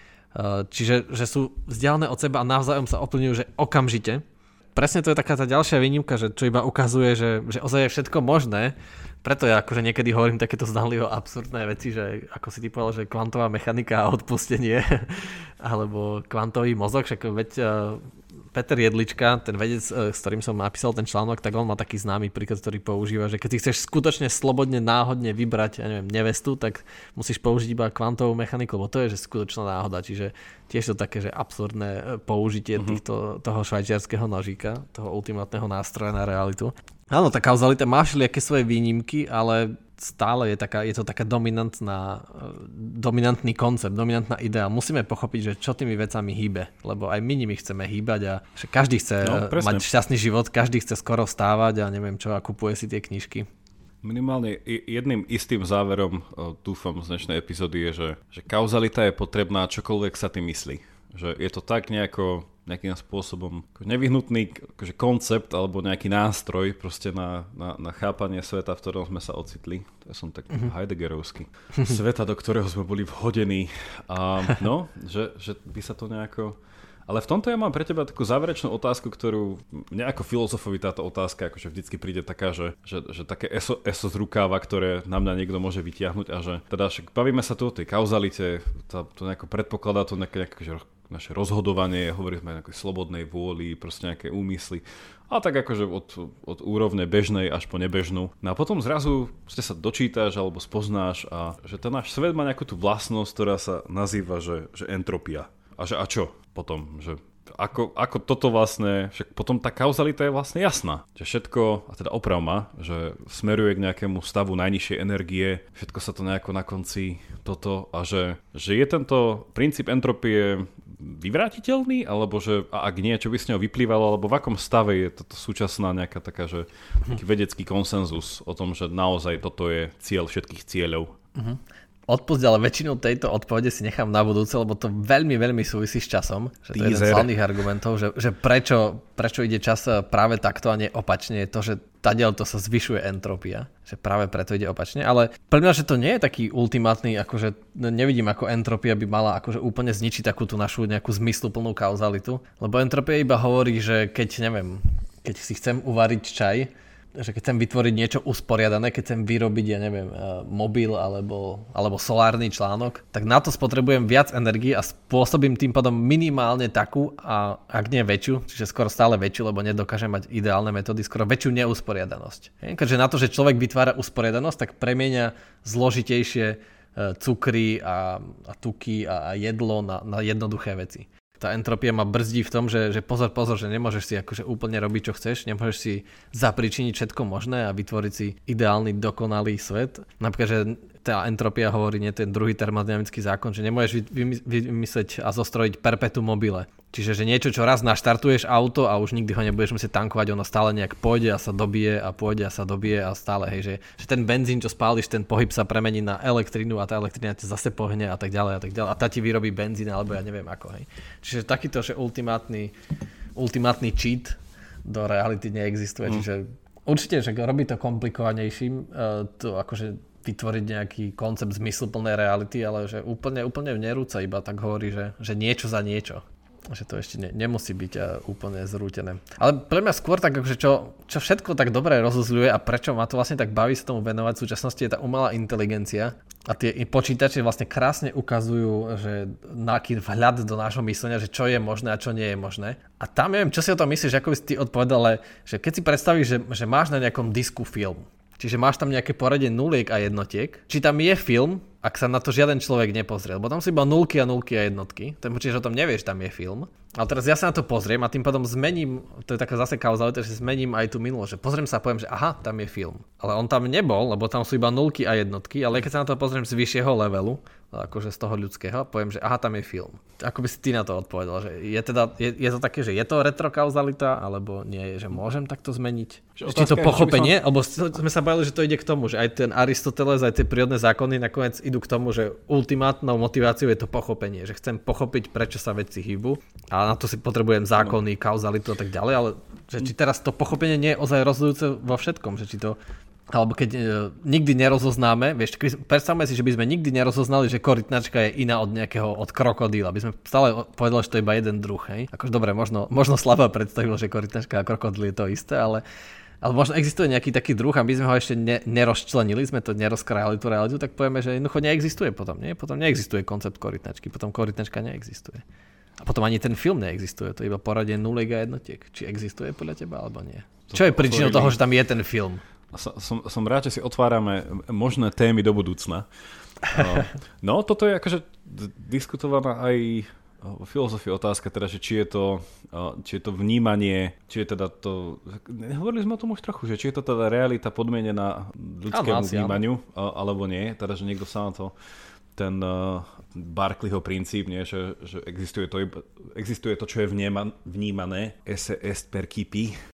Čiže že sú vzdialené od seba a navzájom sa oplňujú, že okamžite presne to je taká tá ďalšia výnimka, že čo iba ukazuje, že, že ozaj je všetko možné. Preto ja akože niekedy hovorím takéto zdanlivo absurdné veci, že ako si ty povedal, že kvantová mechanika a odpustenie, alebo kvantový mozog, však veď Peter Jedlička, ten vedec, e, s ktorým som napísal ten článok, tak on má taký známy príklad, ktorý používa, že keď si chceš skutočne slobodne, náhodne vybrať, ja neviem, nevestu, tak musíš použiť iba kvantovú mechaniku, lebo to je že skutočná náhoda, čiže tiež to také, že absurdné e, použitie uh-huh. týchto, toho švajčiarského nožíka, toho ultimátneho nástroja na realitu. Áno, tá kauzalita má všelijaké svoje výnimky, ale stále je, taká, je to taká dominantná, dominantný koncept, dominantná idea. Musíme pochopiť, že čo tými vecami hýbe, lebo aj my nimi chceme hýbať a každý chce no, mať šťastný život, každý chce skoro vstávať a neviem čo a kupuje si tie knižky. Minimálne jedným istým záverom, dúfam, z dnešnej epizódy je, že, že kauzalita je potrebná, čokoľvek sa tým myslí. Že je to tak nejako nejakým spôsobom nevyhnutný akože koncept alebo nejaký nástroj proste na, na, na chápanie sveta, v ktorom sme sa ocitli. To je som tak mm-hmm. Heideggerovský. Sveta, do ktorého sme boli vhodení. A no, že, že by sa to nejako... Ale v tomto ja mám pre teba takú záverečnú otázku, ktorú mne ako filozofovi táto otázka akože vždycky príde taká, že, že, že také eso, eso z rukáva, ktoré na mňa niekto môže vytiahnuť a že teda však bavíme sa tu o tej kauzalite, to, to nejako predpokladá to nejaké, nejaké že naše rozhodovanie, hovorili sme o slobodnej vôli, proste nejaké úmysly. A tak akože od, od úrovne bežnej až po nebežnú. No a potom zrazu ste sa dočítaš alebo spoznáš a že ten náš svet má nejakú tú vlastnosť, ktorá sa nazýva, že, že entropia. A že a čo potom? Že ako, ako toto vlastne, však potom tá kauzalita je vlastne jasná, že všetko, a teda oprav ma, že smeruje k nejakému stavu najnižšej energie, všetko sa to nejako na konci toto a že, že je tento princíp entropie vyvrátiteľný, alebo že ak nie, čo by z neho vyplývalo, alebo v akom stave je toto súčasná nejaká taká, že vedecký konsenzus o tom, že naozaj toto je cieľ všetkých cieľov. Uh-huh. Odpusť, ale väčšinu tejto odpovede si nechám na budúce, lebo to veľmi, veľmi súvisí s časom. Že to je jeden z hlavných argumentov, že, že prečo, prečo ide čas práve takto a nie opačne, je to, že tadiaľ to sa zvyšuje entropia, že práve preto ide opačne, ale pre mňa, že to nie je taký ultimátny, akože nevidím, ako entropia by mala akože úplne zničiť takú tú našu nejakú zmysluplnú kauzalitu, lebo entropia iba hovorí, že keď, neviem, keď si chcem uvariť čaj, že keď chcem vytvoriť niečo usporiadané, keď chcem vyrobiť, ja neviem, eh, mobil alebo, alebo solárny článok, tak na to spotrebujem viac energie a spôsobím tým pádom minimálne takú, a ak nie väčšiu, čiže skoro stále väčšiu, lebo nedokážem mať ideálne metódy, skoro väčšiu neusporiadanosť. Keďže na to, že človek vytvára usporiadanosť, tak premieňa zložitejšie eh, cukry a, a tuky a, a jedlo na, na jednoduché veci tá entropia ma brzdí v tom, že, že pozor, pozor, že nemôžeš si akože úplne robiť, čo chceš, nemôžeš si zapričiniť všetko možné a vytvoriť si ideálny, dokonalý svet. Napríklad, že tá entropia hovorí nie ten druhý termodynamický zákon, že nemôžeš vymysleť a zostrojiť perpetuum mobile. Čiže že niečo, čo raz naštartuješ auto a už nikdy ho nebudeš musieť tankovať, ono stále nejak pôjde a sa dobije a pôjde a sa dobije a stále, hej, že, že ten benzín, čo spáliš, ten pohyb sa premení na elektrínu a tá elektrina ťa zase pohne a tak ďalej a tak ďalej. A tá ti vyrobí benzín alebo ja neviem ako, hej. Čiže takýto, že ultimátny, ultimátny cheat do reality neexistuje, mm. čiže určite, že robí to komplikovanejším, uh, to akože vytvoriť nejaký koncept zmysluplnej reality, ale že úplne, úplne nerúca iba tak hovorí, že, že niečo za niečo. že to ešte ne, nemusí byť a úplne zrútené. Ale pre mňa skôr tak, že čo, čo všetko tak dobre rozuzľuje a prečo ma to vlastne tak baví sa tomu venovať v súčasnosti je tá umelá inteligencia a tie počítače vlastne krásne ukazujú, že na aký vhľad do nášho myslenia, že čo je možné a čo nie je možné. A tam neviem, čo si o tom myslíš, ako by si ty odpovedal, že keď si predstavíš, že, že máš na nejakom disku film, čiže máš tam nejaké poradie nuliek a jednotiek, či tam je film, ak sa na to žiaden človek nepozrel, lebo tam sú iba nulky a nulky a jednotky, ten čiže o tom nevieš, tam je film. Ale teraz ja sa na to pozriem a tým pádom zmením, to je taká zase kauzalita, že zmením aj tú minulosť, že pozriem sa a poviem, že aha, tam je film. Ale on tam nebol, lebo tam sú iba nulky a jednotky, ale keď sa na to pozriem z vyššieho levelu, akože z toho ľudského, poviem, že aha, tam je film. Ako by si ty na to odpovedal, že je, teda, je, je to také, že je to retrokauzalita, alebo nie že môžem takto zmeniť? Že či to pochopenie, som... alebo sme sa bavili, že to ide k tomu, že aj ten Aristoteles, aj tie prírodné zákony nakoniec idú k tomu, že ultimátnou motiváciou je to pochopenie, že chcem pochopiť, prečo sa veci hýbu a na to si potrebujem zákony, kauzalitu a tak ďalej, ale že či teraz to pochopenie nie je ozaj rozhodujúce vo všetkom, že či to alebo keď e, nikdy nerozoznáme, vieš, predstavme si, že by sme nikdy nerozoznali, že korytnačka je iná od nejakého, od krokodíla. By sme stále povedali, že to je iba jeden druh, hej. Akože dobre, možno, možno Slava predstavil, že korytnačka a krokodíl je to isté, ale, ale možno existuje nejaký taký druh a my sme ho ešte ne, nerozčlenili, sme to nerozkrajali tú realitu, tak povieme, že jednoducho neexistuje potom, nie? Potom neexistuje koncept korytnačky, potom korytnačka neexistuje. A potom ani ten film neexistuje, to je iba poradie nuliek a jednotiek. Či existuje podľa teba alebo nie? Čo je príčinou toho, že tam je ten film? Som, som rád, že si otvárame možné témy do budúcna. No, toto je akože diskutovaná aj filozofia otázka, teda, že či je, to, či je to vnímanie, či je teda to, hovorili sme o tom už trochu, že či je to teda realita podmienená ľudskému vnímaniu, alebo nie, teda, že niekto sa na to ten uh, Barclayho princíp, nie, že, že existuje, to, existuje to, čo je vnímané, esse est percipi,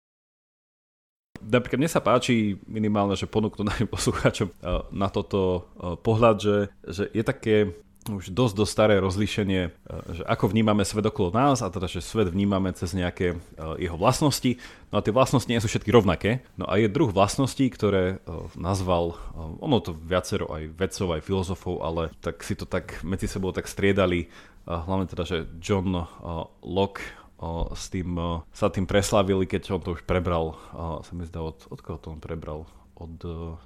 napríklad mne sa páči minimálne, že ponúknu našim poslucháčom eh, na toto eh, pohľad, že, že je také už dosť, dosť staré rozlíšenie, eh, že ako vnímame svet okolo nás a teda, že svet vnímame cez nejaké jeho vlastnosti. No a tie vlastnosti nie sú všetky rovnaké. No a je druh vlastností, ktoré nazval, ono to viacero aj vedcov, aj filozofov, ale tak si to tak medzi sebou tak striedali, hlavne teda, že John Locke s tým, sa tým preslavili, keď on to už prebral, o, sa mi zdá, od, od koho to on prebral? Od,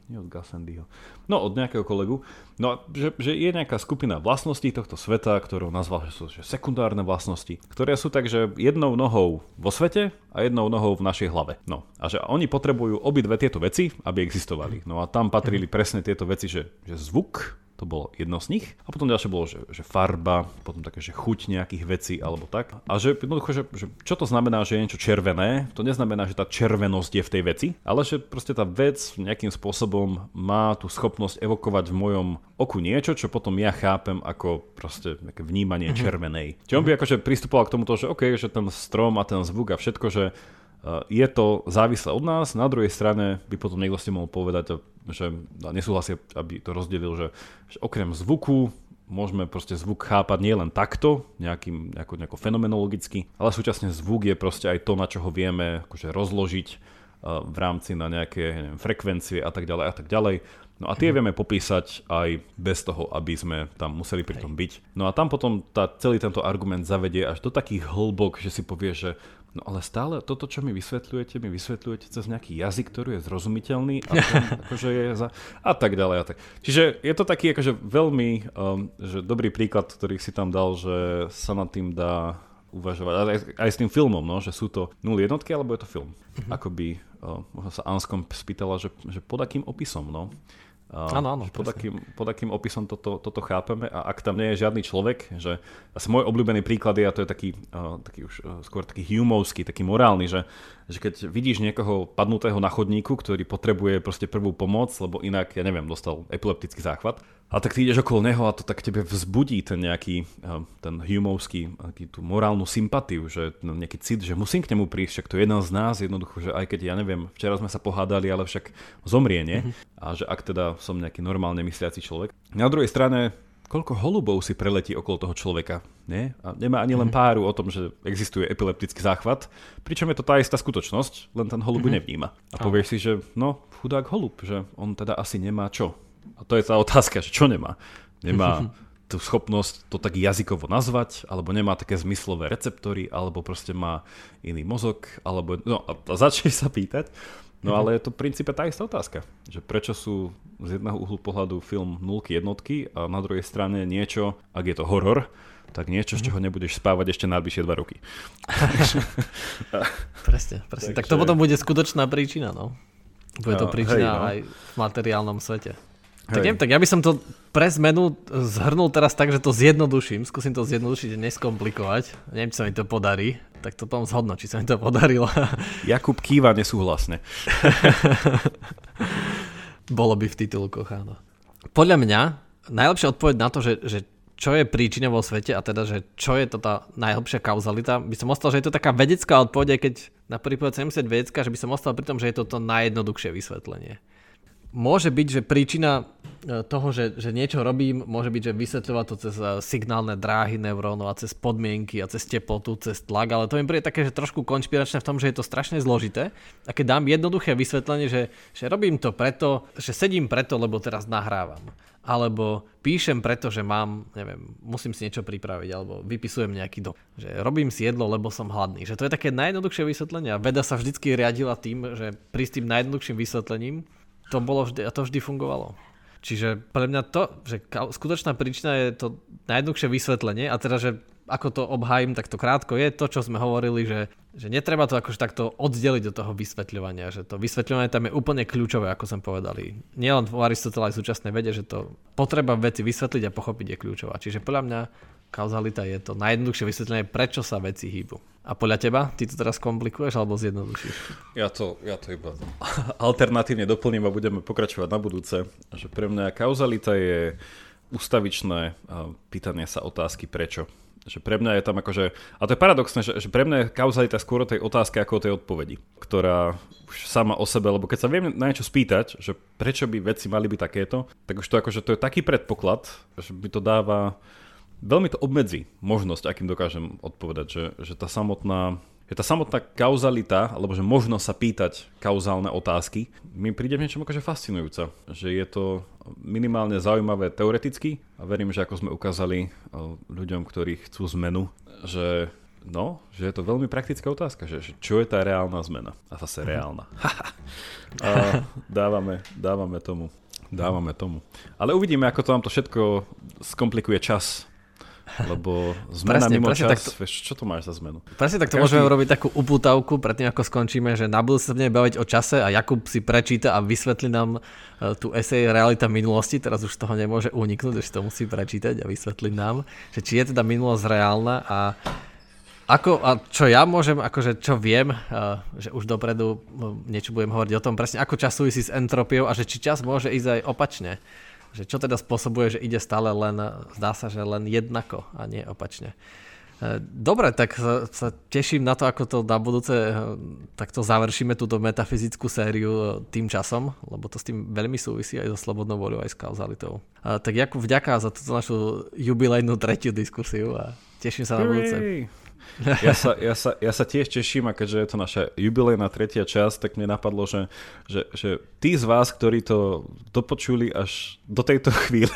nie od Gassendyho, no od nejakého kolegu. No že, že je nejaká skupina vlastností tohto sveta, ktorú nazval, že sú že sekundárne vlastnosti, ktoré sú tak, že jednou nohou vo svete a jednou nohou v našej hlave. No a že oni potrebujú obidve tieto veci, aby existovali. No a tam patrili presne tieto veci, že, že zvuk, to bolo jedno z nich. A potom ďalšie bolo, že, že farba, potom také, že chuť nejakých vecí alebo tak. A že jednoducho, že, že čo to znamená, že je niečo červené, to neznamená, že tá červenosť je v tej veci, ale že proste tá vec nejakým spôsobom má tú schopnosť evokovať v mojom oku niečo, čo potom ja chápem ako proste nejaké vnímanie mm-hmm. červenej. Čiže on by akože pristupoval k tomuto, že OK, že ten strom a ten zvuk a všetko, že Eh, je to závislé od nás, na druhej strane by potom niekto ste mohol povedať, že nesúhlasia, aby to rozdelil, že, že okrem zvuku môžeme proste zvuk chápať nielen takto, nejakým, nejako, nejako fenomenologicky, ale súčasne zvuk je proste aj to, na čo ho vieme akože rozložiť uh, v rámci na nejaké neviem, frekvencie a tak ďalej a tak ďalej. No a tie mhm. vieme popísať aj bez toho, aby sme tam museli pri tom byť. No a tam potom tá, celý tento argument zavedie až do takých hĺbok, že si povie, že No ale stále toto, čo mi vysvetľujete, mi vysvetľujete cez nejaký jazyk, ktorý je zrozumiteľný a, ten, akože je za, a tak ďalej. A tak. Čiže je to taký akože veľmi um, že dobrý príklad, ktorý si tam dal, že sa nad tým dá uvažovať. Aj, aj s tým filmom, no, že sú to nul jednotky, alebo je to film. Mm-hmm. Akoby, uh, možno sa Anskom spýtala, že, že pod akým opisom, no. Áno, áno. Pod akým, pod akým opisom toto, toto chápeme a ak tam nie je žiadny človek, že asi môj obľúbený príklad je, a to je taký, uh, taký už uh, skôr taký humovský, taký morálny, že, že keď vidíš niekoho padnutého na chodníku, ktorý potrebuje proste prvú pomoc, lebo inak, ja neviem, dostal epileptický záchvat, a tak ty ideš okolo neho a to tak tebe vzbudí ten nejaký, ten humovský, tú morálnu sympatiu, že nejaký cit, že musím k nemu prísť, však to je jeden z nás, jednoducho, že aj keď, ja neviem, včera sme sa pohádali, ale však zomrie, nie? Mm-hmm. A že ak teda som nejaký normálne mysliaci človek. Na druhej strane, koľko holubov si preletí okolo toho človeka, nie? A nemá ani len mhm. páru o tom, že existuje epileptický záchvat, pričom je to tá istá skutočnosť, len ten holubu mm-hmm. nevníma. A povieš si, že no, chudák holub, že on teda asi nemá čo a to je tá otázka, že čo nemá? Nemá tú schopnosť to tak jazykovo nazvať, alebo nemá také zmyslové receptory, alebo proste má iný mozog, alebo no a, a začne sa pýtať. No ale je to v princípe tá istá otázka, že prečo sú z jedného uhlu pohľadu film nulky jednotky a na druhej strane niečo, ak je to horor, tak niečo, z čoho nebudeš spávať ešte najbližšie dva roky. presne, presne. Takže... Tak to potom bude skutočná príčina, no. Bude to príčina hej, no. aj v materiálnom svete. Tak neviem, tak ja by som to pre zmenu zhrnul teraz tak, že to zjednoduším. Skúsim to zjednodušiť a neskomplikovať. Neviem, či sa mi to podarí. Tak to potom zhodno, či sa mi to podarilo. Jakub kýva nesúhlasne. Bolo by v titulkoch, áno. Podľa mňa najlepšia odpoveď na to, že, že čo je príčina vo svete a teda, že čo je to tá najhlbšia kauzalita, by som ostal, že je to taká vedecká odpoveď, keď na prvý pohľad sa vedecká, že by som ostal pri tom, že je to to najjednoduchšie vysvetlenie môže byť, že príčina toho, že, že niečo robím, môže byť, že vysvetľovať to cez e, signálne dráhy neurónov a cez podmienky a cez teplotu, cez tlak, ale to mi príde také, že trošku konšpiračné v tom, že je to strašne zložité. A keď dám jednoduché vysvetlenie, že, že robím to preto, že sedím preto, lebo teraz nahrávam. Alebo píšem preto, že mám, neviem, musím si niečo pripraviť, alebo vypisujem nejaký do. Že robím si jedlo, lebo som hladný. Že to je také najjednoduchšie vysvetlenie a veda sa vždycky riadila tým, že prísť tým najjednoduchším vysvetlením to bolo vždy, a to vždy fungovalo. Čiže pre mňa to, že skutočná príčina je to najjednoduchšie vysvetlenie a teda, že ako to obhájim, tak to krátko je to, čo sme hovorili, že, že netreba to akože takto oddeliť do toho vysvetľovania, že to vysvetľovanie tam je úplne kľúčové, ako sme povedali. Nielen v Aristotele aj súčasnej vede, že to potreba veci vysvetliť a pochopiť je kľúčová. Čiže podľa mňa kauzalita je to najjednoduchšie vysvetlenie, prečo sa veci hýbu. A podľa teba, ty to teraz komplikuješ alebo zjednodušíš? Ja to, ja to iba alternatívne doplním a budeme pokračovať na budúce. Že pre mňa kauzalita je ustavičné pýtanie sa otázky prečo. Že pre mňa je tam akože, a to je paradoxné, že, že pre mňa je kauzalita skôr o tej otázke ako o tej odpovedi, ktorá už sama o sebe, lebo keď sa viem na niečo spýtať, že prečo by veci mali byť takéto, tak už to akože to je taký predpoklad, že by to dáva veľmi to obmedzí možnosť, akým dokážem odpovedať, že, že tá samotná je tá samotná kauzalita, alebo že možno sa pýtať kauzálne otázky, mi príde v niečom akože fascinujúca. Že je to minimálne zaujímavé teoreticky a verím, že ako sme ukázali ľuďom, ktorí chcú zmenu, že no, že je to veľmi praktická otázka, že, že čo je tá reálna zmena. A zase mhm. reálna. a dávame, dávame tomu. Dávame tomu. Ale uvidíme, ako to nám to všetko skomplikuje čas lebo zmena presne, mimo presne, čas, takto, vieš, čo to máš za zmenu? Presne tak to Každý... môžeme urobiť takú upútavku predtým, ako skončíme, že na budúce sa budeme baviť o čase a Jakub si prečíta a vysvetlí nám e, tú esej Realita minulosti, teraz už toho nemôže uniknúť, že to musí prečítať a vysvetliť nám, že či je teda minulosť reálna a ako, a čo ja môžem, akože čo viem, uh, že už dopredu niečo budem hovoriť o tom presne, ako čas súvisí s entropiou a že či čas môže ísť aj opačne. Že čo teda spôsobuje, že ide stále len, zdá sa, že len jednako a nie opačne. E, dobre, tak sa teším na to, ako to na budúce e, takto završíme túto metafyzickú sériu e, tým časom, lebo to s tým veľmi súvisí aj so slobodnou voľou, aj s kauzalitou. Tak Jakub, vďaka za túto našu jubilejnú tretiu diskusiu a teším sa na budúce. Ja sa, ja, sa, ja sa tiež teším a keďže je to naša jubilejná tretia časť, tak mne napadlo, že, že, že tí z vás, ktorí to dopočuli až do tejto chvíle,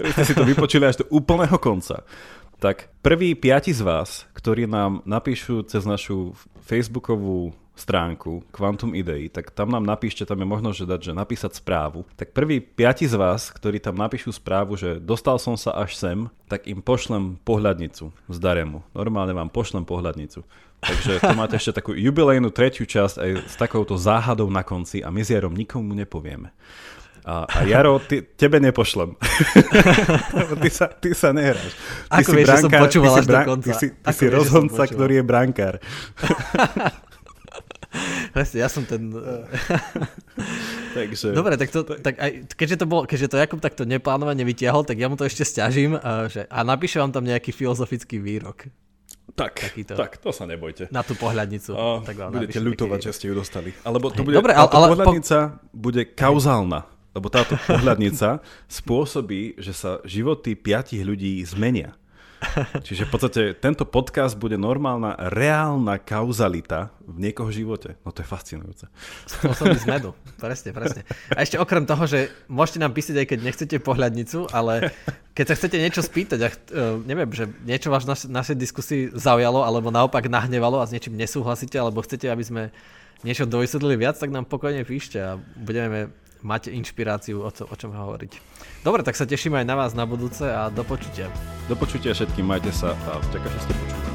ktorí ste si to vypočuli až do úplného konca, tak prví piati z vás, ktorí nám napíšu cez našu facebookovú stránku Quantum Idei, tak tam nám napíšte, tam je možnosť, že dať, že napísať správu. Tak prví piati z vás, ktorí tam napíšu správu, že dostal som sa až sem, tak im pošlem pohľadnicu z daremu. Normálne vám pošlem pohľadnicu. Takže to máte ešte takú jubilejnú tretiu časť aj s takouto záhadou na konci a my s Jarom nikomu nepovieme. A, a Jaro, ty, tebe nepošlem. ty, sa, ty sa nehráš. Ty Ako si vieš, brankár, že som počúval až bran, do konca. Ty si, ty si rozhodca, ktorý je brankár. Presne, ja som ten... Takže... Dobre, tak, to, tak aj, keďže, to bol, keďže to Jakub takto neplánovane vytiahol, tak ja mu to ešte stiažím a, že, a napíšem vám tam nejaký filozofický výrok. Tak, Takýto. tak, to sa nebojte. Na tú pohľadnicu. A, tak vám budete ľutovať, že ste ju dostali. Alebo to bude, Dobre, ale, ale, pohľadnica po... bude kauzálna. Lebo táto pohľadnica spôsobí, že sa životy piatich ľudí zmenia. Čiže v podstate tento podcast bude normálna, reálna kauzalita v niekoho živote. No to je fascinujúce. Spôsobí zmedu. Presne, presne. A ešte okrem toho, že môžete nám písať, aj keď nechcete pohľadnicu, ale keď sa chcete niečo spýtať, a, uh, neviem, že niečo vás na našej diskusii zaujalo, alebo naopak nahnevalo a s niečím nesúhlasíte, alebo chcete, aby sme niečo dovysvetlili viac, tak nám pokojne píšte a budeme mať inšpiráciu o, co, o čom hovoriť. Dobre, tak sa teším aj na vás na budúce a do počutia. Do počutia všetkým, majte sa a ďakujem, že ste počuli.